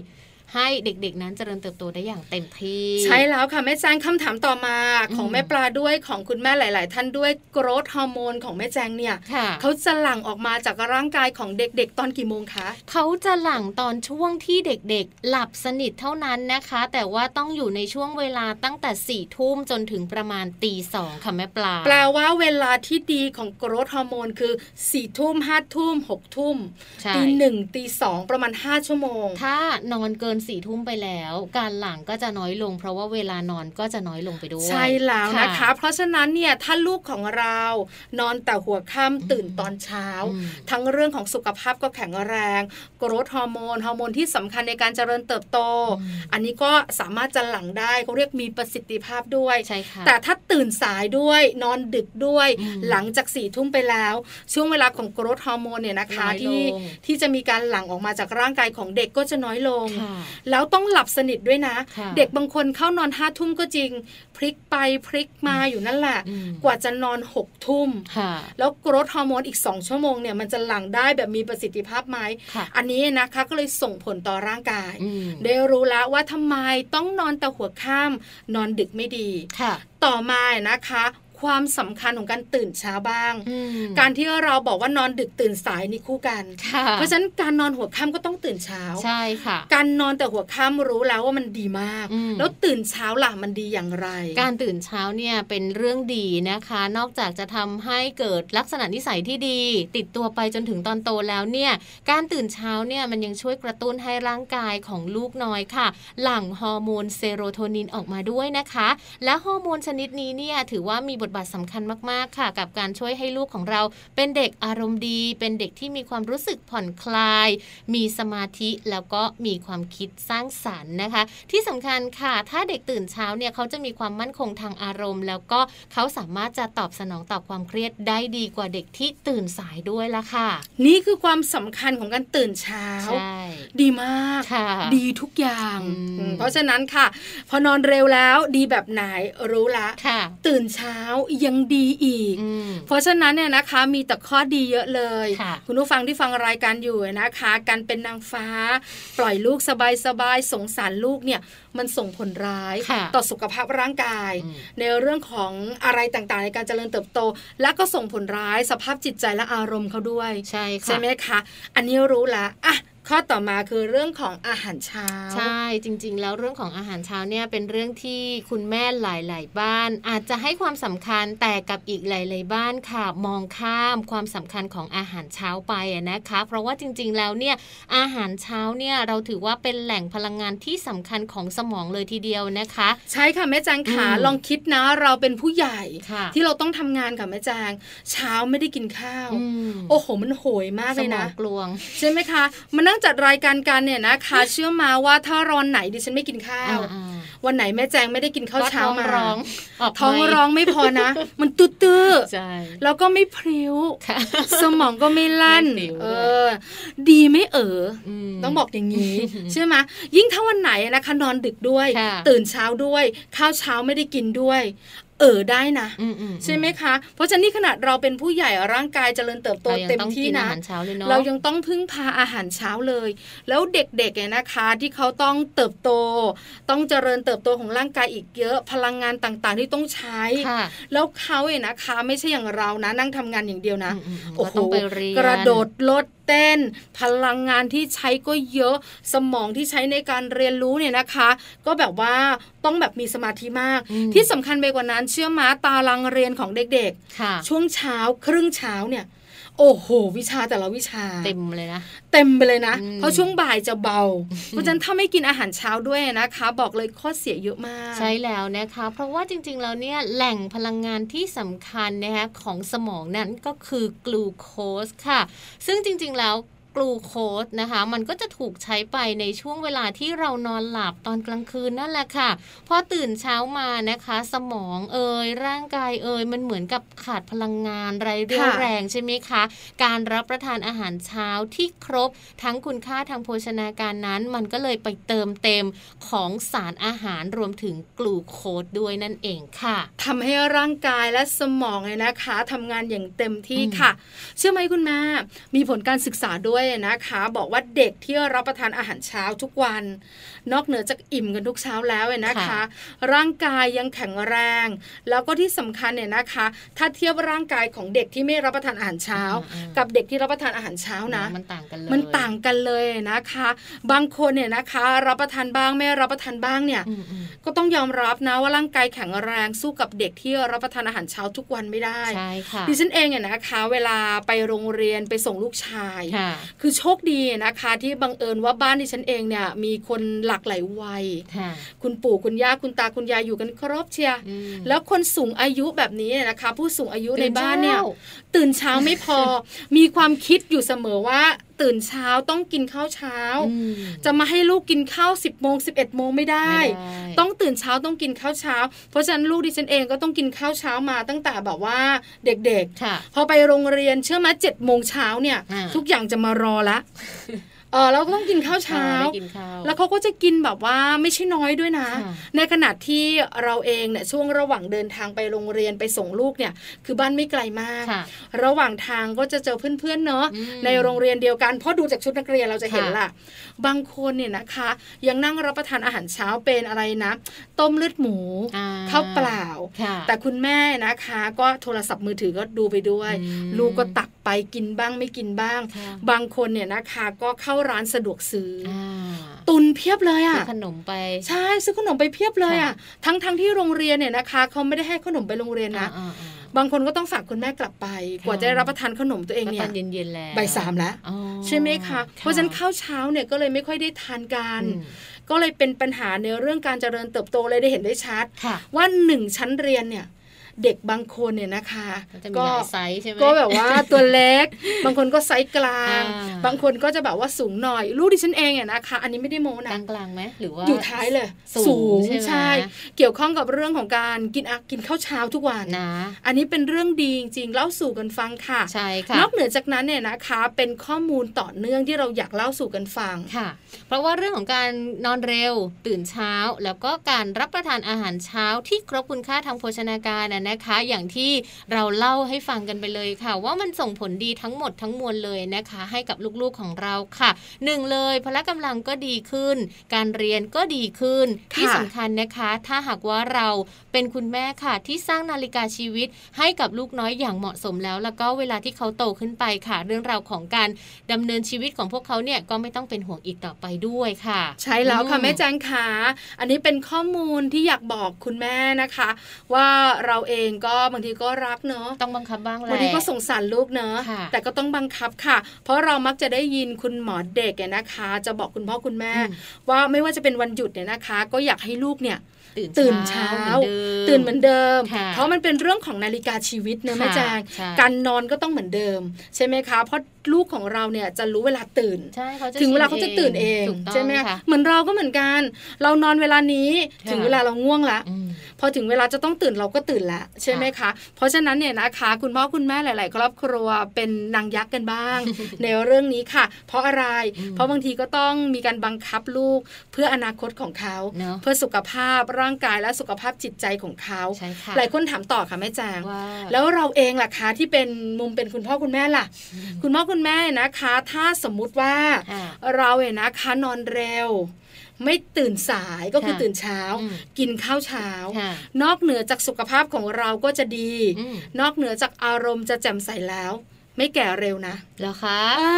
ให้เด็กๆ นั้นเจริญเติบโตได้อย่างเต็มที่ ใช่แล้วค่ะแม่แจงคำถามต่อมาของแม่ปลาด้วยของคุณแม่หลาย ๆ ท่านด้วยโกรทฮอร์โมนของแม่แจงเนี่ยเขาจะหลั่งออกมาจากร่างกายของเด็ก ๆ ตอนกี่โมงคะเขาจะหลั่งตอนช่วงที่เด็ก ๆ หลับสนิทเท่านั้นนะคะ แต่ว่าต้องอยู่ในช่วงเวลาตั้งแต่สี่ทุ่มจนถึงประมาณตีสองค่ะแม่ปลา แปลว่าเวลาที่ดีของโกรทฮอร์โมนคือสี่ทุ่มห้าทุ่มหกทุ่มตีหนึ่งตีสองประมาณห้าชั่วโมง ถ้านอนเกินสี่ทุ่มไปแล้ว การหลังก็จะน้อยลง เพราะว่าเวลานอนก็จะน้อยลงไปด้วย ใช่แล้วนะคะ เพราะฉะนั้นเนี่ยถ้าลูกของเรา นอนแต่หัวค่ำตื่นตอนเช้า ทั้งเรื่องของสุขภาพก็แข็งแรง growth hormone ฮอร์โมนที่สำคัญในการเจริญเติบโต อันนี้ก็สามารถจะหลั่งได้เขาเรียกมีประสิทธิภาพด้วยใช่ค่ะแต่ถ้าตื่นสายด้วยนอนดึกด้วยหลังจากสี่ทุ่มไปแล้ว ช่วงเวลาของ growth hormone เนี่ยนะคะที่ที่จะมีการหลั่งออกมาจากร่างกายของเด็กก็จะน้อยลงแล้วต้องหลับสนิทด้วยนะค่ะเด็กบางคนเข้านอนห้าทุ่มก็จริง พลิกไปพลิกมาอยู่นั่นแหละอืมกว่าจะนอนหกทุ่มค่ะแล้วกรดฮอร์โมนอีกสองชั่วโมงเนี่ยมันจะหลั่งได้แบบมีประสิทธิภาพไหมค่ะอันนี้นะคะก็เลยส่งผลต่อร่างกายอืมได้รู้แล้วว่าทำไมต้องนอนแต่หัวค่ำนอนดึกไม่ดีค่ะต่อมานะคะ ความสำคัญของการตื่นเช้าบ้างอืมการที่เราบอกว่านอนดึกตื่นสายนี่คู่กันค่ะเพราะฉะนั้นการนอนหัวค่ำก็ต้องตื่นเช้าใช่ค่ะ การนอนแต่หัวค่ำรู้แล้วว่ามันดีมากอืมแล้วตื่นเช้าล่ะมันดีอย่างไร การตื่นเช้าเนี่ยเป็นเรื่องดีนะคะ นอกจากจะทำให้เกิดลักษณะนิสัยที่ดี ติดตัวไปจนถึงตอนโตแล้วเนี่ยการตื่นเช้าเนี่ยมันยังช่วยกระตุ้นให้ร่างกายของลูกน้อยค่ะ หลั่งฮอร์โมนเซโรโทนินออกมาด้วยนะคะ และฮอร์โมนชนิดนี้เนี่ยถือว่ามีบทบาทสำคัญมากๆค่ะ กับการช่วยให้ลูกของเราเป็นเด็กอารมณ์ดี เป็นเด็กที่มีความรู้สึกผ่อนคลาย มีสมาธิแล้วก็มีความคิดสร้างสรรค์นะคะ ที่สำคัญค่ะ ถ้าเด็กตื่นเช้าเนี่ยเขาจะมีความมั่นคงทางอารมณ์ แล้วก็เขาสามารถจะตอบสนองต่อความเครียดได้ดีกว่าเด็กที่ตื่นสายด้วยละค่ะ นี่คือความสำคัญของการตื่นเช้าใช่ดีมากค่ะดีทุกอย่างอืมอืมเพราะฉะนั้นค่ะ พอนอนเร็วแล้วดีแบบไหนรู้ละค่ะตื่นเช้ายังดีอีกอืมเพราะฉะนั้นเนี่ยนะคะมีแต่ข้อดีเยอะเลยค่ะณผู้ฟังที่ฟังรายการอยู่นะคะ การเป็นนางฟ้า ปล่อยลูกสบายๆสงสารลูกเนี่ยมันส่งผลร้ายค่ะต่อสุขภาพร่างกายอืมในเรื่องของอะไรต่างๆ ในการเจริญเติบโต และก็ส่งผลร้ายสภาพจิตใจและอารมณ์เขาด้วย ใช่ค่ะใช่ไหมคะ อันนี้รู้ละอะ ข้อต่อมาคือเรื่องของอาหารเช้า ใช่จริง ๆ แล้วเรื่องของอาหารเช้าเนี่ยเป็นเรื่องที่คุณแม่หลาย ๆ บ้าน อาจจะให้ความสำคัญแต่กับอีกหลาย ๆ บ้านค่ะ มองข้ามความสำคัญของอาหารเช้าไปอะนะคะ เพราะว่าจริง ๆ แล้วเนี่ยอาหารเช้าเนี่ยเราถือว่าเป็นแหล่งพลังงานที่สำคัญของสมองเลยทีเดียวนะคะ ใช่ค่ะแม่แจงขาอืมลองคิดนะเราเป็นผู้ใหญ่ค่ะที่เราต้องทำงานกับแม่แจงเช้าไม่ได้กินข้าวอืมโอ้โหมันโหยมากสเลยมอนะงกลวง ใช่ไหมคะมานั่งจัดรายการกันเนี่ยนะคะ เชื่อมาว่าถ้ารอนไหนดิฉันไม่กินข้าวอ่าวันไหนแม่แจงไม่ได้กินข้าวก็เช้าท้องมาร้องออกท้องไม่ร้องไม่พอนะ มันตื้อใช่ๆแล้วก็ไม่พริ้วค่ะสมองก็ไม่ลั่นไม่พริ้วเอด้วยอดีไม่เออมต้องบอกอย่างนี้ใช่ไหมยิ่งถ้าวันไหนนะคะนอนดึกด้วยค่ะตื่นเช้าด้วย ข้าวเช้าไม่ได้กินด้วย เออได้นะอือืใช่ไหมคะ เพราะฉะนั้นนี่ขนาดเราเป็นผู้ใหญ่ร่างกายเจริญเติบโตเรายังเต็มต้องที่กินอานะหารเช้าเลยเนาะเรายังต้องพึ่งพาอาหารเช้าเลย แล้วเด็กๆเนี่ยนะคะ ที่เขาต้องเติบโต ต้องเจริญเติบโตของร่างกายอีกเยอะพลังงานต่างๆ ที่ต้องใช้ค่ะแล้วเขาเนี่ยนะคะ ไม่ใช่อย่างเรานะนั่งทำงานอย่างเดียวนะอืมอืมอืมโอ้ก็โหต้องไปเรียนกระโดดโลดเต้น พลังงานที่ใช้ก็เยอะสมองที่ใช้ในการเรียนรู้เนี่ยนะคะ ก็แบบว่าต้องแบบมีสมาธิมากอืมที่สำคัญไปกว่านั้นเชื่อมาตารางเรียนของเด็กค่ะๆช่วงเช้าครึ่งเช้าเนี่ย โอ้โห วิชาแต่ละวิชา เต็มเลยนะ เต็มไปเลยนะอืมเพราะช่วงบ่ายจะเบา เพราะฉะนั้นถ้าไม่กินอาหารเช้าด้วยนะคะ บอกเลยข้อเสียเยอะมาก ใช่แล้วนะคะ เพราะว่าจริงๆแล้วเนี่ยแหล่งพลังงานที่สำคัญนะคะของสมองนั้นก็คือกลูโคสค่ะ ซึ่งจริงๆแล้ว กลูโคสนะคะ มันก็จะถูกใช้ไปในช่วงเวลาที่เรานอนหลับตอนกลางคืนนั่นแหละค่ะ พอตื่นเช้ามานะคะ สมองเอ่ยร่างกายเอ่ยมันเหมือนกับขาดพลังงานไรเรี่ยวค่ะแรงใช่ไหมคะ การรับประทานอาหารเช้าที่ครบ ทั้งคุณค่าทางโภชนาการนั้น มันก็เลยไปเติมเต็มของสารอาหารรวมถึงกลูโคสด้วยนั่นเองค่ะทำให้ร่างกายและสมองเนี่ยนะคะทำงานอย่างเต็มที่อืมค่ะ เชื่อไหมคุณแม่มีผลการศึกษาด้วยนะคะ บอกว่าเด็กที่รับประทานอาหารเช้าทุกวันนอกเหนือจากอิ่มกันทุกเช้าแล้วเนี่ยนะคะค่ะร่างกายยังแข็งแรง แล้วก็ที่สำคัญเนี่ยนะคะ ถ้าเทียบร่างกายของเด็กที่ไม่รับประทานอาหารเช้าอืมกับเด็กที่รับประทานอาหารเช้านะ มันต่างกันเลยมันต่างกันเลยนะคะ บางคนเนี่ยนะคะ รับประทานบ้างไม่รับประทานบ้างเนี่ยอืมอืมก็ต้องยอมรับนะว่าร่างกายแข็งแรงสู้กับเด็กที่รับประทานอาหารเช้าทุกวันไม่ได้ใช่ค่ะดิฉันเองเนี่ยนะคะ เวลาไปโรงเรียนไปส่งลูกชายค่ะคือโชคดีนะคะ ที่บังเอิญว่าบ้านดิฉันเองเนี่ยมีคนหลากหลายวัยค่ะคุณปู่คุณย่าคุณตาคุณยายอยู่กันครบเชียร์อืมแล้วคนสูงอายุแบบนี้เนี่ยนะคะ ผู้สูงอายุในบ้านเนี่ยตื่ตื่นเช้าไม่พอ มีความคิดอยู่เสมอว่าตื่นเช้าต้องกินข้าวเช้าอืมจะมาให้ลูกกินข้าว10บโมงสิบเอ็ดโมงไม่ได้ไม่ได้ ต้องตื่นเช้าต้องกินข้าวเช้า เพราะฉะนั้นลูกดิฉันเองก็ต้องกินข้าวเช้ามาตั้งแต่แบบว่าเด็กค่ะๆพอไปโรงเรียนเชื่อไหมเจ็ดโมงเช้าเนี่ยอ่าทุกอย่างจะมารอละ เออแล้วก็ต้องกินข้าวเช้า แล้วเขาก็จะกินแบบว่าไม่ใช่น้อยด้วยนะ ในขณะที่เราเองเนี่ยช่วงระหว่างเดินทางไปโรงเรียนไปส่งลูกเนี่ย คือบ้านไม่ไกลมาก ระหว่างทางก็จะเจอเพื่อนๆเนาะในโรงเรียนเดียวกันเพราะดูจากชุดนักเรียนเราจะเห็นล่ะ บางคนเนี่ยนะคะ ยังนั่งรับประทานอาหารเช้าเป็นอะไรนะ ต้มเลือดหมูข้าวเปล่า แต่คุณแม่นะคะ ก็โทรศัพท์มือถือก็ดูไปด้วย ลูกก็ตักไปกินบ้างไม่กินบ้าง บางคนเนี่ยนะคะก็เข้าร้านสะดวกซื้ออตุนเพียบเลยอะขนมไปใช่ซื้อขนมไปเพียบเลยอะทั้งทั้งที่โรงเรียนเนี่ยนะคะเขาไม่ได้ให้ขนมไปโรงเรียนนะบางคนก็ต้องฝากคุณแม่กลับไป กว่าจะรับประทานขนมตัวเองเนี่ยตอนเย็นๆแล้วบ่ายสามแล้วใช่ไหมคะเพราะฉะนั้นข้าวเช้าเนี่ยก็เลยไม่ค่อยได้ทานกันก็เลยเป็นปัญหาในเรื่องการเจริญเติบโตเลยได้เห็นได้ชัดว่าหนึ่งชั้นเรียนเนี่ย เด็กบางคนเนี่ยนะคะก็ไซส์ใช่ไหมก็แบบว่าตัวเล็ก บางคนก็ไซส์กลาง บางคนก็จะแบบว่าสูงหน่อย ลูกดิฉันเองเนี่ยนะคะ อันนี้ไม่ได้โม้นะกลางๆไหมหรือว่าอยู่ท้ายเลย สูงใช่ เกี่ยวข้องกับเรื่องของการกินกินข้าวเช้าทุกวันนะอันนี้เป็นเรื่องดีจริงๆเล่าสู่กันฟังค่ะใช่ค่ะนอกเหนือจากนั้นเนี่ยนะคะ เป็นข้อมูลต่อเนื่องที่เราอยากเล่าสู่กันฟังค่ะ เพราะว่าเรื่องของการนอนเร็วตื่นเช้า แล้วก็การรับประทานอาหารเช้าที่ครบคุณค่าทางโภชนาการนะคะ อย่างที่ที่เราเล่าให้ฟังกันไปเลยค่ะ ว่ามันส่งผลดีทั้งหมดทั้งมวลเลยนะคะ ให้กับลูกๆของเราค่ะหนึ่งเลยพละกำลังก็ดีขึ้น การเรียนก็ดีขึ้น ที่สำคัญนะคะ ถ้าหากว่าเราเป็นคุณแม่ค่ะ ที่สร้างนาฬิกาชีวิตให้กับลูกน้อยอย่างเหมาะสมแล้ว แล้วก็เวลาที่เขาโตขึ้นไปค่ะ เรื่องราวของการดำเนินชีวิตของพวกเขาเนี่ยก็ไม่ต้องเป็นห่วงอีกต่อไปด้วยค่ะ ใช่แล้วค่ะแม่แจงขาอันนี้เป็นข้อมูลที่อยากบอกคุณแม่นะคะ ว่าเราเองก็บางทีก็รักเนอะต้องบังคับบ้างแหละบางทีก็สงสารลูกเนอะแต่ก็ต้องบังคับค่ะ เพราะเรามักจะได้ยินคุณหมอเด็กเนี่ยนะคะ จะบอกคุณพ่อคุณแม่ ว่าไม่ว่าจะเป็นวันหยุดเนี่ยนะคะ ก็อยากให้ลูกเนี่ยตื่นเช้า ตื่นเหมือนเดิม เพราะมันเป็นเรื่องของนาฬิกาชีวิตเนอะแม่แจงการนอนก็ต้องเหมือนเดิม ใช่ไหมคะเพราะลูกของเราเนี่ยจะรู้เวลาตื่น ถึงเวลาเขาจะตื่นเองใช่ไหมคะเหมือนเราก็เหมือนกัน เรานอนเวลานี้ถึงเวลาเราง่วงละ พอถึงเวลาจะต้องตื่นเราก็ตื่นละใช่ไหมคะ เพราะฉะนั้นเนี่ยนะคะ คุณพ่อคุณแม่หลาย ๆ ครอบครัวเป็นนางยักษ์กันบ้าง ในเรื่องนี้ค่ะ เพราะอะไร เพราะบางทีก็ต้องมีการบังคับลูกเพื่ออนาคตของเขา เพื่อสุขภาพร่างกายและสุขภาพจิตใจของเขา หลายคนถามต่อค่ะแม่แจงแล้วเราเองล่ะคะที่เป็นมุมเป็นคุณพ่อคุณแม่ล่ะ คุณพ่อคุณแม่นะคะ ถ้าสมมุติว่าเราเนี่ยนะคะนอนเร็วไม่ตื่นสายก็คือตื่นเช้า กินข้าวเช้า นอกเหนือจากสุขภาพของเราก็จะดี นอกเหนือจากอารมณ์จะแจ่มใสแล้ว ไม่แก่เร็วนะเหรอคะอ่า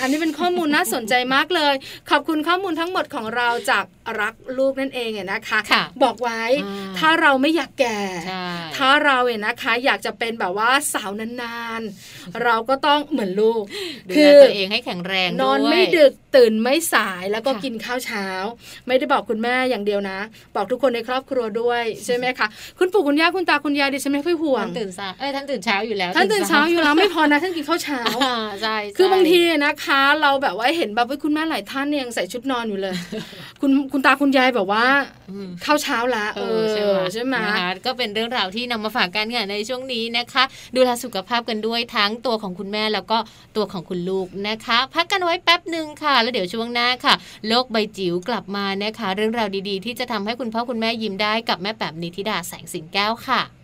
อันนี้เป็นข้อมูลน่าสนใจมากเลย ขอบคุณข้อมูลทั้งหมดของเราจากรักลูกนั่นเองเนี่ยนะคะคะ บอกไว้ถ้าเราไม่อยากแก่ ถ้าเราเนี่ยนะคะ อยากจะเป็นแบบว่าสาวนานๆ เราก็ต้องเหมือนลูกคือตัวเองให้แข็งแรงนอนไม่ดึกตื่นไม่สายแล้วก็กินข้าวเช้า ไม่ได้บอกคุณแม่อย่างเดียวนะ บอกทุกคนในครอบครัวด้วยใช่ไหมคะคุณปู่คุณย่าคุณตาคุณยายดิฉันไม่ค่อยห่วงท่านตื่นสายเอ้ยท่านตื่นเช้าอยู่แล้วท่านตื่นเช้าอยู่แล้วไม่พอนะท่านกินข้าวเช้าใช่คือบางทีนะคะ เราแบบว่าเห็นแบบว่าคุณแม่หลายท่านยังใส่ชุดนอนอยู่เลย คุณคุณตาคุณยายแบบว่าข้าวเช้าละเออใช่ไหมก็เป็นเรื่องราวที่นำมาฝากกันค่ะในช่วงนี้นะคะ ดูแลสุขภาพกันด้วยทั้งตัวของคุณแม่แล้วก็ตัวของคุณลูกนะคะ พักกันไว้แป๊บหนึ่งค่ะ แล้วเดี๋ยวช่วงหน้าค่ะ โลกใบจิ๋วกลับมานะคะ เรื่องราวดีๆ ที่จะทำให้คุณพ่อคุณแม่ยิ้มได้กับแม่แป๋มนิธิดาแสงสิงแก้วค่ะ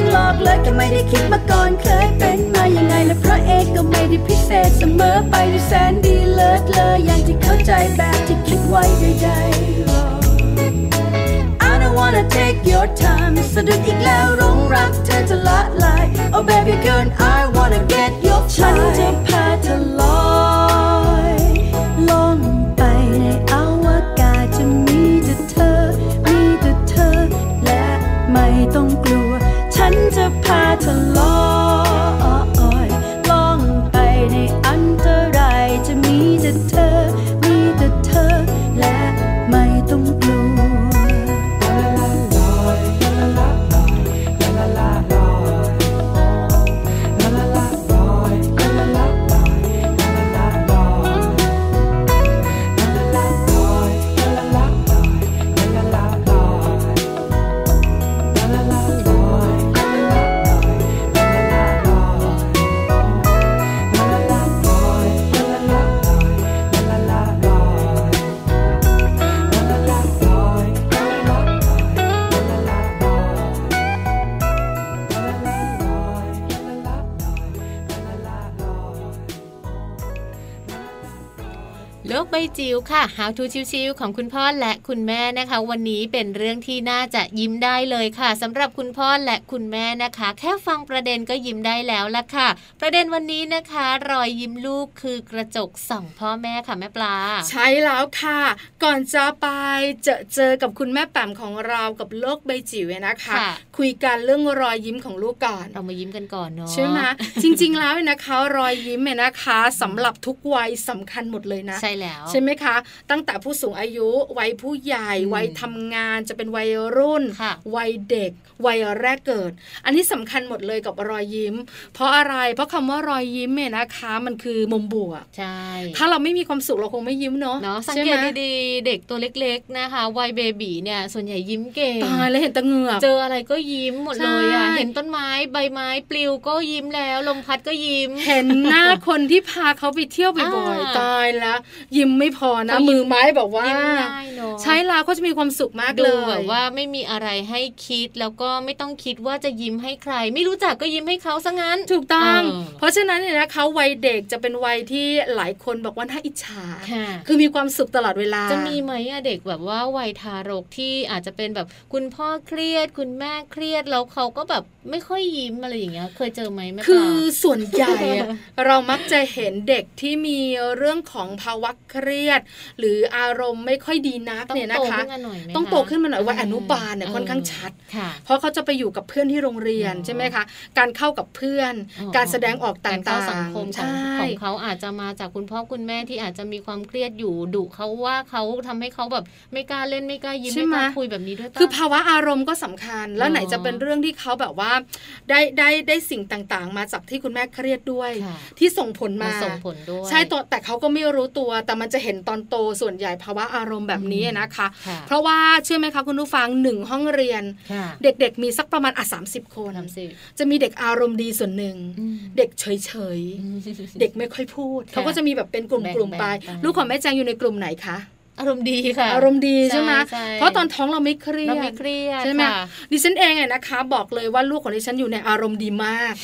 ในละครยังหลอกเลยก็ไม่ได้คิดมาก่อนเคยเป็นมายังไงและพระเอกก็ไม่ได้พิเศษเสมอไปด้วยแสนดีเลิศเลยอย่างที่เข้าใจแบบที่คิดไว้ใดๆ I don't wanna take your time สะดุดอีกแล้วหลงรักเธอจะละลาย Oh baby girl I wanna get your ฉันจะพาเธอลอย พา วค่ะ How to ชิวๆของคุณพ่อและคุณแม่นะคะ วันนี้เป็นเรื่องที่น่าจะยิ้มได้เลยค่ะสำหรับคุณพ่อและคุณแม่นะคะ แค่ฟังประเด็นก็ยิ้มได้แล้วละค่ะ ประเด็นวันนี้นะคะ รอยยิ้มลูกคือกระจกส่องพ่อแม่ค่ะแม่ปลา ใช่แล้วค่ะ ก่อนจะไปเจอเจอกับคุณแม่แปมของเรากับโลกใบจิ๋วเนี่ยนะคะค่ะคุยกันเรื่องรอยยิ้มของลูกก่อน เรามายิ้มกันก่อนเนาะใช่ไหมจริง ๆ แล้วเนี่ยนะคะ รอยยิ้มเนี่ยนะคะสำหรับทุกวัยสำคัญหมดเลยนะ ใช่แล้ว ใช่ไหมคะตั้งแต่ผู้สูงอายุวัยผู้ใหญ่อืมวัยทำงานจะเป็นวัยรุ่นค่ะวัยเด็ก วัยแรกเกิด อันนี้สำคัญหมดเลยกับรอยยิ้ม เพราะอะไรเพราะคำว่ารอยยิ้มเนี่ยนะคะมันคือมุมบวกใช่ ถ้าเราไม่มีความสุขเราคงไม่ยิ้มเนาะเนาะสังใช่เกไหมตดีๆเด็กตัวเล็ก ๆ นะคะวัยเบบีเนี่ยส่วนใหญ่ยิ้มเก่งตายแล้วเห็นแตะเหงือกเจออะไรก็ยิ้มหมดเลยอะใช่เห็นต้นไม้ใบไม้ปลิวก็ยิ้มแล้วลมพัดก็ยิ้ม เห็นหน้าคนที่พาเขาไปเที่ยวบ่อยอ่าๆตายแล้วยิ้มไม่พอนะเขายิ้มมือไม้แบบว่ายิ้มง่ายเนอะใช้แล้วเขาจะมีความสุขมากเลดูยแบบว่าไม่มีอะไรให้คิดแล้วก็ไม่ต้องคิดว่าจะยิ้มให้ใคร ไม่รู้จักก็ยิ้มให้เขาซะงั้นถูกต้องเออเพราะฉะนั้นเนี่ยนะคะวัยเด็กจะเป็นวัยที่หลายคนบอกว่าน่าอิจฉาค่ะคือมีความสุขตลอดเวลาจะมีไหมอะเด็กแบบว่าวัยทารกที่อาจจะเป็นแบบคุณพ่อเครียด คุณแม่เครียดแล้วเขาก็แบบไม่ค่อยยิ้มอะไรอย่างเงี้ยเคยเจอไหมแม่ปลาคือส่วนใหญ่อะเรามักจะเห็นเด็กที่มีเรื่องของภาวะเครียดหรืออารมณ์ไม่ค่อยดีนักต้องเนี่ยนะโตคะขึ้นมาหน่อยไหมต้องโตขึ้นมาหน่อยวัยเอนุบาลเนี่ยค่อนข้างชัดค่ะเพราะเขาจะไปอยู่กับเพื่อนที่โรงเรียนอ๋อใช่ไหมคะ การเข้ากับเพื่อนอ๋อการแสดงออกตการเข้า่างๆสังคมของใช่ของเขาอาจจะมาจากคุณพ่อคุณแม่ที่อาจจะมีความเครียดอยู่ดุเขาว่าเขาทำให้เขาแบบไม่กล้าเล่นไม่กล้ายิ้มใช่ไม่ไหมกล้าคุยแบบนี้ด้วยปะคือภาวะอารมณ์ก็สำคัญ แล้วไหนอ๋อจะเป็นเรื่องที่เขาแบบว่า ได้ได้ได้สิ่งต่างๆ มาจากที่คุณแม่เครียดด้วยค่ะที่ส่งผลมามาส่งผลด้วยใช่ตัวแต่เขาก็ไม่รู้ตัวแต่มันจะเห็นตอนโตส่วนใหญ่ภาวะอารมณ์แบบนี้นะคะค่ะเพราะว่าเชื่อไหมคะคุณผู้ฟังหนึ่งห้องเรียนค่ะเด็กๆมีสักประมาณอะสามสิบคนทำสิจะมีเด็กอารมณ์ดีส่วนหนึ่งอืมเด็กเฉยๆ เด็กไม่ค่อยพูด เขาก็จะมีแบบเป็นกลุ่มๆไปแบ่งๆไปลูกของแม่แจงอยู่ในกลุ่มไหนคะ อารมณ์ดีค่ะ อารมณ์ดีใช่ไหมใช่เพราะตอนท้องเราไม่เครียเราดไม่เครียดใช่ไหมค่ะดิฉันเองเนี่ยนะคะ บอกเลยว่าลูกของดิฉันอยู่ในอารมณ์ดีมาก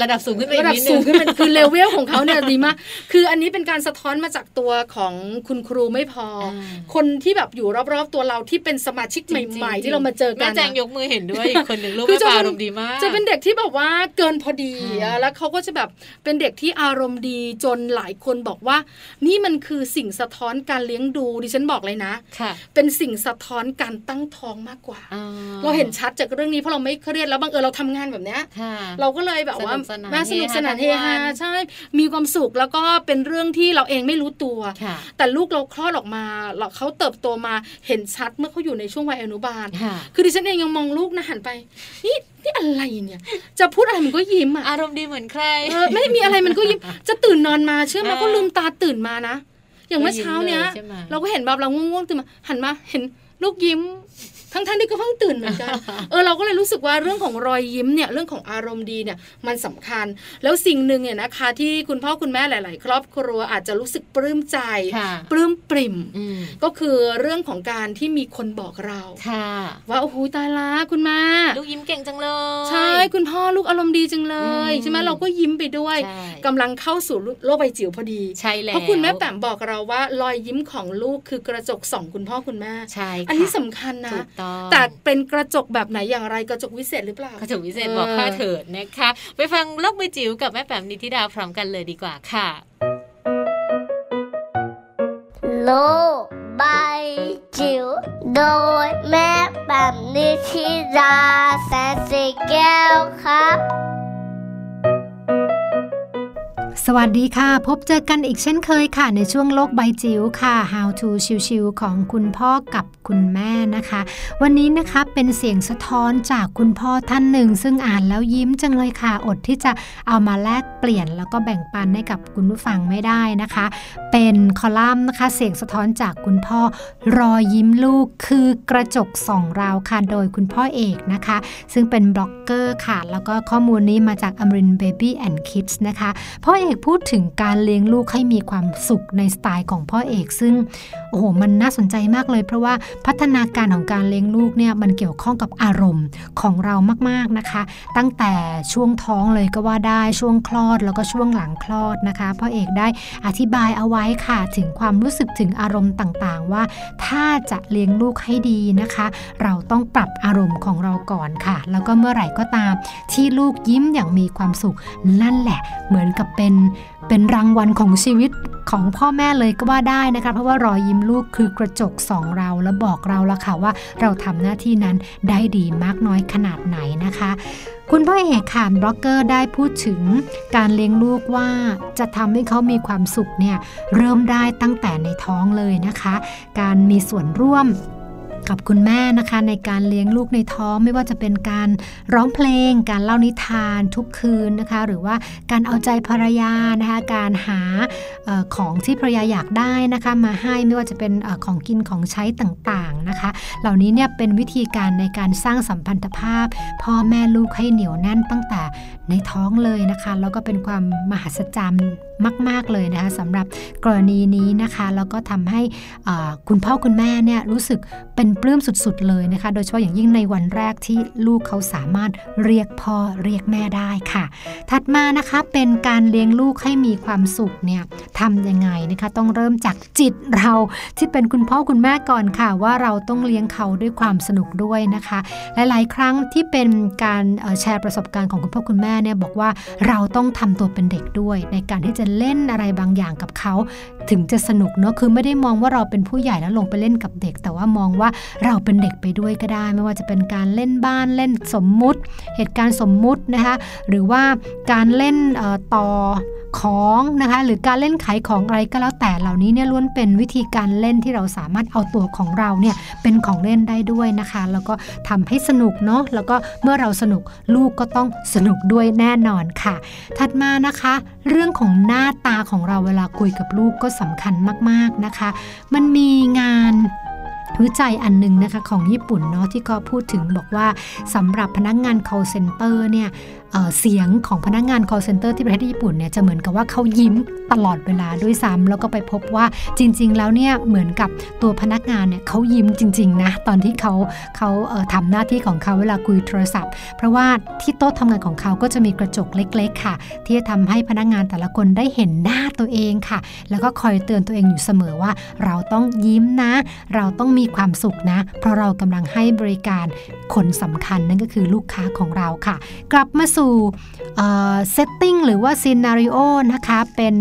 ระดับสูงขึ้นไปอีระกดับนิดสูนึงงขึ้นเป็นคือเลเวลของเขาเนี่ยดีมาก คืออันนี้เป็นการสะท้อนมาจากตัวของคุณครูไม่พออาคนที่แบบอยู่รอบๆตัวเราที่เป็นสมาชิกใหม่ๆ ที่เรามาเจอกัแม่นแจงอะยกมือเห็นด้วยอีกคนหนึ่งลูกคือแม่จะปลาเป็นอารมณ์ดีมาก จะเป็นเด็กที่แบบว่าเกินพอดีค่ะอะแล้วเขาก็จะแบบเป็นเด็กที่อารมณ์ดีจนหลายคนบอกว่า นี่มันคือสิ่งสะท้อนการเลี้ยงดูดิฉันบอกเลยนะค่ะ เป็นสิ่งสะท้อนการตั้งท้องมากกว่า เราเห็นชัดจากเรื่องนี้เพราะเราไม่เครียดแล้วบางเออเราทำงานแบบเนี้ยค่ะเราก็เลยแบบว่าสนุกสนานแม่สนุกสนานเฮเฮฮาฮาทั้งวันใช่มีความสุขแล้วก็เป็นเรื่องที่เราเองไม่รู้ตัวค่ะแต่ลูกเราคลอดออกมาเราเขาเติบโตมาเห็นชัดเมื่อเขาอยู่ในช่วงวัยอนุบาลค่ะคือดิฉันเองยังมองลูกนะหันไปนี่นี่อะไรเนี่ย จะพูดอะไรมันก็ยิ้มอะอารมณ์ดีเหมือนใครเออไม่มีอะไรมันก็ยิ้มจะตื่นนอนมาเชื่อไหมเออก็ลืมตาตื่นมานะ อย่างเมื่อเช้าเนี้ยก็ยิ้มเลยใช่ไหมเราก็เห็นแบบเราง่วงๆตื่นมาหันมาเห็นลูกยิ้ม ทั้งท่านที่ก็เพิ่งตื่นเหมือนกันเออเราก็เลยรู้สึกว่าเรื่องของรอยยิ้มเนี่ยเรื่องของอารมณ์ดีเนี่ยมันสำคัญ แล้วสิ่งหนึ่งเนี่ยนะคะ ที่คุณพ่อคุณแม่หลาย ๆ ครอบครัวอาจจะรู้สึกปลื้มใจค่ะปลื้มปริ่มอืมก็คือเรื่องของการที่มีคนบอกเราค่ะว่าโอ้โหตายละคุณแม่ลูกยิ้มเก่งจังเลย ใช่คุณพ่อลูกอารมณ์ดีจังเลยอืมใช่ไหมเราก็ยิ้มไปด้วยใช่กำลังเข้าสู่โลกใบจิ๋วพอดีใช่แล้วเพราะคุณแม่แปมบอกเราว่ารอยยิ้มของลูกคือกระจกส่องคุณพ่อคุณแม่ใช่ค่ะอันนี้สำคัญนะถูกต้องแต่เป็นกระจกแบบไหนอย่างไรกระจกวิเศษหรือเปล่า กระจกวิเศษบอกข้าเถิดนะคะ ไปฟังโลกใบจิ๋วกับแม่แปมนิธิดาพร้อมกันเลยดีกว่าค่ะ โลกใบจิ๋วโดยแม่แบบนิชิราแสนสีแก้วครับ สวัสดีค่ะ พบเจอกันอีกเช่นเคยค่ะ ในช่วงโลกใบจิ๋วค่ะ How to ชิวๆของคุณพ่อกับคุณแม่นะคะ วันนี้นะคะเป็นเสียงสะท้อนจากคุณพ่อท่านหนึ่ง ซึ่งอ่านแล้วยิ้มจังเลยค่ะ อดที่จะเอามาแลกเปลี่ยนแล้วก็แบ่งปันให้กับคุณผู้ฟังไม่ได้นะคะ เป็นคอลัมน์นะคะ เสียงสะท้อนจากคุณพ่อรอยยิ้มลูกคือกระจกส่องเราค่ะโดยคุณพ่อเอกนะคะ ซึ่งเป็นบล็อกเกอร์ค่ะ แล้วก็ข้อมูลนี้มาจากอมริน Baby and Kids นะคะพ่อเอกพูดถึงการเลี้ยงลูกให้มีความสุขในสไตล์ของพ่อเอก ซึ่งโอ้โหมันน่าสนใจมากเลย เพราะว่าพัฒนาการของการเลี้ยงลูกเนี่ยมันเกี่ยวข้องกับอารมณ์ของเรามากๆนะคะ ตั้งแต่ช่วงท้องเลยก็ว่าได้ช่วงคลอดแล้วก็ช่วงหลังคลอดนะคะพ่อเอกได้อธิบายเอาไว้ค่ะถึงความรู้สึกถึงอารมณ์ต่างๆ ว่าถ้าจะเลี้ยงลูกให้ดีนะคะ เราต้องปรับอารมณ์ของเราก่อนค่ะ แล้วก็เมื่อไหร่ก็ตามที่ลูกยิ้มอย่างมีความสุขนั่นแหละเหมือนกับเป็นเป็นรางวัลของชีวิตของพ่อแม่เลยก็ว่าได้นะคะเพราะว่ารอยยิ้มลูกคือกระจกสองเราและบอกเราละค่ะว่าเราทำหน้าที่นั้นได้ดีมากน้อยขนาดไหนนะคะ คุณพ่อเอกค่ะบล็อกเกอร์ได้พูดถึงการเลี้ยงลูกว่าจะทำให้เขามีความสุขเนี่ยเริ่มได้ตั้งแต่ในท้องเลยนะคะ การมีส่วนร่วม กับคุณแม่นะคะในการเลี้ยงลูกในท้องไม่ว่าจะเป็นการร้องเพลง การเล่านิทานทุกคืนนะคะ หรือว่าการเอาใจภรรยานะคะการหาออของที่ภรรยาอยากได้นะคะมาให้ไม่ว่าจะเป็นออของกินของใช้ต่างๆนะคะ เหล่านี้เนี่ยเป็นวิธีการในการสร้างสัมพันธภาพพ่อแม่ลูกให้เหนียวแน่นตั้งแต่ ในท้องเลยนะคะ แล้วก็เป็นความมหัศจรรย์มาก ๆ เลยนะคะสำหรับกรณีนี้นะคะแล้วก็ทำให้คุณพ่อคุณแม่เนี่ยรู้สึกเป็นปลื้มสุด ๆ เลยนะคะ โดยเฉพาะอย่างยิ่งในวันแรกที่ลูกเขาสามารถเรียกพ่อเรียกแม่ได้ค่ะ ถัดมานะคะเป็นการเลี้ยงลูกให้มีความสุขเนี่ยทำยังไงนะคะต้องเริ่มจากจิตเราที่เป็นคุณพ่อคุณแม่ก่อนค่ะ ว่าเราต้องเลี้ยงเขาด้วยความสนุกด้วยนะคะ หลาย ๆ ครั้งที่เป็นการแชร์ประสบการณ์ของคุณพ่อคุณแม่เนี่ยบอกว่าเราต้องทำตัวเป็นเด็กด้วย ในการที่จะเล่นอะไรบางอย่างกับเขาถึงจะสนุกเนาะคือไม่ได้มองว่าเราเป็นผู้ใหญ่แล้วลงไปเล่นกับเด็ก แต่ว่ามองว่าเราเป็นเด็กไปด้วยก็ได้ ไม่ว่าจะเป็นการเล่นบ้านเล่นสมมุติ เหตุการณ์สมมุตินะคะหรือว่าการเล่นต่อ ของนะคะหรือการเล่นขายของอะไรก็แล้วแต่เหล่านี้เนี่ยล้วนเป็นวิธีการเล่นที่เราสามารถเอาตัวของเราเนี่ยเป็นของเล่นได้ด้วยนะคะ แล้วก็ทำให้สนุกเนาะแล้วก็เมื่อเราสนุกลูกก็ต้องสนุกด้วยแน่นอนค่ะ ถัดมานะคะ เรื่องของหน้าตาของเราเวลาคุยกับลูกก็สำคัญมากๆนะคะ มันมีงานวิจัยอันหนึงนะคะของญี่ปุ่นเนาะที่ก็พูดถึงบอกว่าสำหรับพนักงาน call center เนี่ยเสียงของพนักงาน call center ที่ประเทศญี่ปุ่นเนี่ยจะเหมือนกับว่าเขายิ้มตลอดเวลาด้วยซ้ำแล้วก็ไปพบว่าจริง ๆ แล้วเนี่ยเหมือนกับตัวพนักงานเนี่ยเขายิ้มจริงๆนะตอนที่เขาเขาทำหน้าที่ของเขาเวลาคุยโทรศัพท์ เพราะว่าที่โต๊ะทำงานของเขาก็จะมีกระจกเล็ก ๆ ค่ะ ที่จะทำให้พนักงานแต่ละคนได้เห็นหน้าตัวเองค่ะ แล้วก็คอยเตือนตัวเองอยู่เสมอว่า เราต้องยิ้มนะ เราต้องมีความสุขนะ เพราะเรากำลังให้บริการคนสำคัญนั่นก็คือลูกค้าของเราค่ะ กลับมา setting หรือว่า scenarioนะคะ เป็น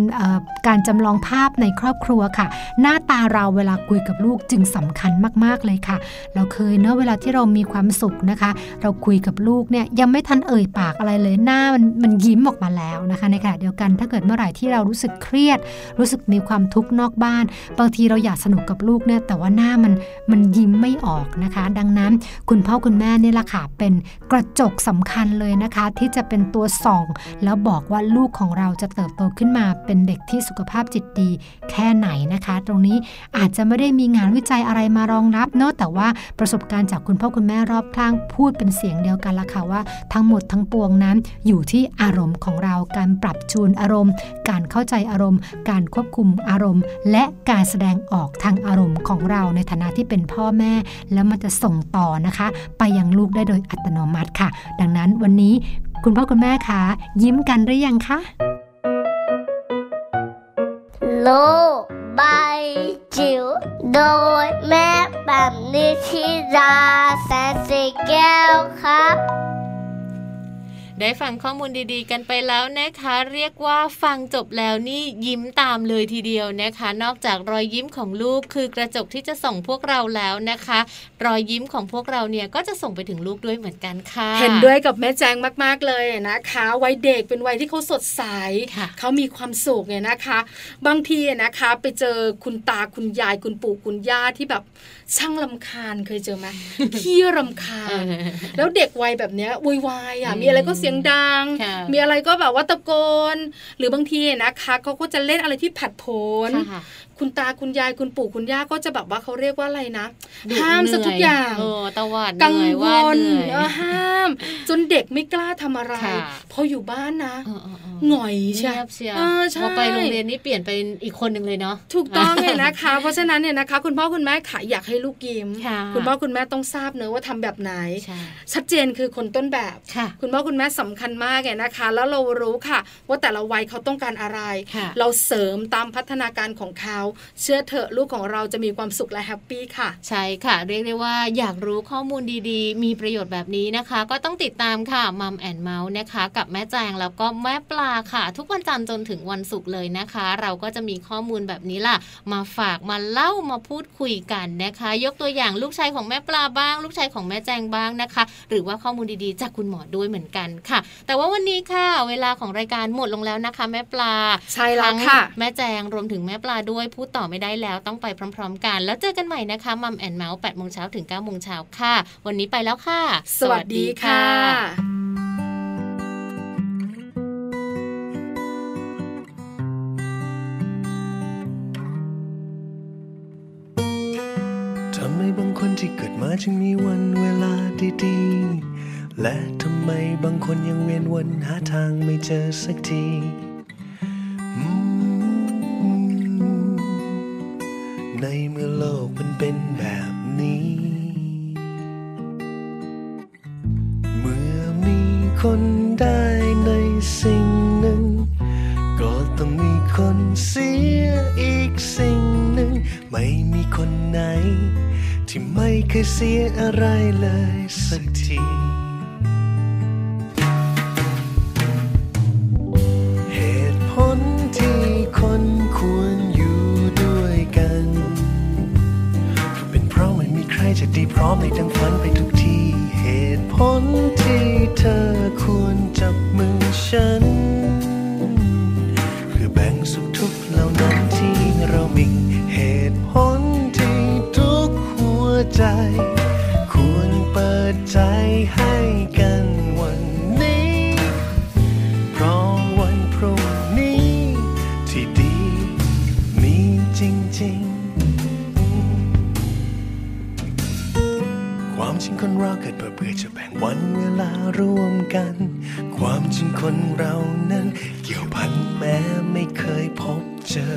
การจำลองภาพในครอบครัวค่ะ หน้าตาเราเวลาคุยกับลูกจึงสำคัญมาก ๆ เลยค่ะ เราเคยเนอะเวลาที่เรามีความสุขนะคะ เราคุยกับลูกเนี่ยยังไม่ทันเอ่ยปากอะไรเลยหน้ามันมันยิ้มออกมาแล้วนะคะ ในขณะเดียวกันถ้าเกิดเมื่อไหร่ที่เรารู้สึกเครียด รู้สึกมีความทุกข์นอกบ้าน บางทีเราอยากสนุกกับลูกเนี่ยแต่ว่าหน้ามันมันยิ้มไม่ออกนะคะ ดังนั้นคุณพ่อคุณแม่นี่แหละค่ะเป็นกระจกสำคัญเลยนะคะที่จะเป็นตัวส่อง แล้วบอกว่าลูกของเราจะเติบโตขึ้นมาเป็นเด็กที่สุขภาพจิตดี แค่ไหนนะคะ ตรงนี้อาจจะไม่ได้มีงานวิจัยอะไรมารองรับเนาะแต่ว่าประสบการณ์จากคุณพ่อคุณแม่รอบข้างพูดเป็นเสียงเดียวกันละค่ะว่าทั้งหมดทั้งปวงนั้นอยู่ที่อารมณ์ของเราการปรับจูนอารมณ์ การเข้าใจอารมณ์ การควบคุมอารมณ์ และการแสดงออกทางอารมณ์ของเราในฐานะที่เป็นพ่อแม่ แล้วมันจะส่งต่อนะคะ ไปยังลูกได้โดยอัตโนมัติค่ะ ดังนั้นวันนี้คุณพ่อคุณแม่คะยิ้มกันหรือยังคะ โลบายจิ๋วโดยแม่แบบนิชิราแสนสีแก้วครับ ได้ฟังข้อมูลดีๆ กันไปแล้วนะคะ เรียกว่าฟังจบแล้วนี่ยิ้มตามเลยทีเดียวนะคะ นอกจากรอยยิ้มของลูกคือกระจกที่จะส่งพวกเราแล้วนะคะ รอยยิ้มของพวกเราเนี่ยก็จะส่งไปถึงลูกด้วยเหมือนกันค่ะ เห็นด้วยกับแม่แจงมากๆเลยนะคะ วัยเด็กเป็นวัยที่เขาสดใสเขามีความสุขเนี่ยนะคะ บางทีนะคะ ไปเจอคุณตาคุณยายคุณปู่คุณย่าที่แบบ ช่างลำคาญเคยเจอไหมขี้รำคาญ แล้วเด็กวัยแบบเนี้ยวุ่นวายอะมีอะไรก็เสียงดัง มีอะไรก็แบบว่าตะโกน หรือบางทีนะคะเขาก็จะเล่นอะไรที่ผัดโผน คุณตาคุณยายคุณปู่คุณย่าก็จะแบบว่าเขาเรียกว่าอะไรนะ ห้ามซะทุกอย่างตะวันกังวลห้าม จนเด็กไม่กล้าทำอะไร พออยู่บ้านนะหน่อยใช่ใช่พอไปโรงเรียนนี่เปลี่ยนเป็นอีกคนหนึ่งเลยเนาะถูกต้องเลยนะคะ เพราะฉะนั้นเนี่ยนะคะ คุณพ่อคุณแม่ขายอยากให้ลูกยิ้มคุณพ่อคุณแม่ต้องทราบเนอะว่าทำแบบไหน ชัดเจนคือคนต้นแบบ คุณพ่อคุณแม่สำคัญมากเลยนะคะ แล้วเรารู้ค่ะ ว่าแต่ละวัยเขาต้องการอะไร เราเสริมตามพัฒนาการของเขาเชื่อเถอะลูกของเราจะมีความสุขและ happy ค่ะ ใช่ค่ะ เรียกได้ว่าอยากรู้ข้อมูลดีๆ มีประโยชน์แบบนี้นะคะ ก็ต้องติดตามค่ะ Mom and Mouth นะคะ กับแม่แจงแล้วก็แม่ปลาค่ะ ทุกวันจันทร์จนถึงวันศุกร์เลยนะคะ เราก็จะมีข้อมูลแบบนี้ล่ะ มาฝากมาเล่ามาพูดคุยกันนะคะ ยกตัวอย่างลูกชายของแม่ปลาบ้าง ลูกชายของแม่แจงบ้างนะคะ หรือว่าข้อมูลดีๆ จากคุณหมอด้วยเหมือนกันค่ะ แต่ว่าวันนี้ค่ะ เวลาของรายการหมดลงแล้วนะคะ แม่ปลาใช่แล้วค่ะ แม่แจงรวมถึงแม่ปลาด้วยพูดต่อไม่ได้แล้วต้องไปพร้อม ๆ กัน แล้วเจอกันใหม่นะคะมัมแอนเมาส์แปดโมงเช้าถึง9ก้าโมงเช้าค่ะ วันนี้ไปแล้วค่ะ สวัสดีค่ะทำไมบางคนที่เกิดมาจึงมีวันเวลาดีๆ และทำไมบางคนยังเวียนวนหาทางไม่เจอสักที เป็นแบบนี้ เมื่อมีคนได้ในสิ่งหนึ่ง ก็ต้องมีคนเสียอีกสิ่งหนึ่ง ไม่มีคนไหน ที่ไม่เคยเสียอะไรเลยสักที ดีพร้อมในทั้งฝันไปทุกที่เหตุผลที่เธอควรจับมือฉันคือแบ่งสุขทุกข์เหล่านั้นที่เรามีเหตุผลที่ทุกหัวใจ จะแบ่งวันเวลาร่วมกัน ความจริงคนเรานั้น เกี่ยวพันแม้ไม่เคยพบเจอ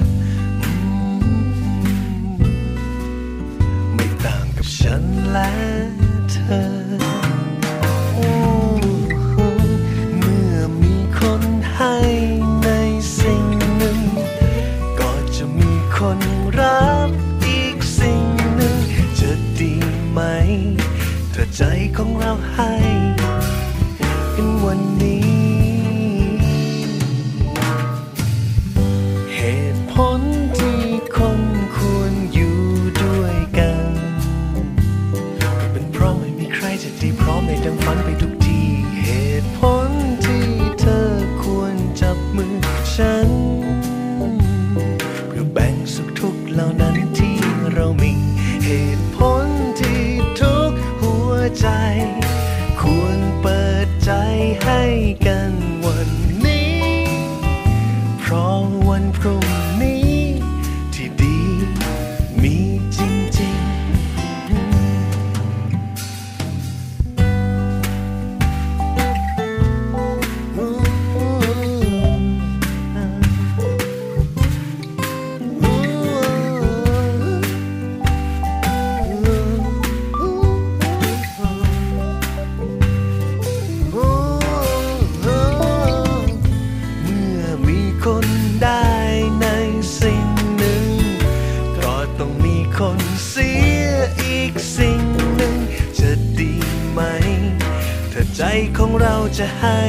จะให้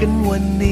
กันวันนี้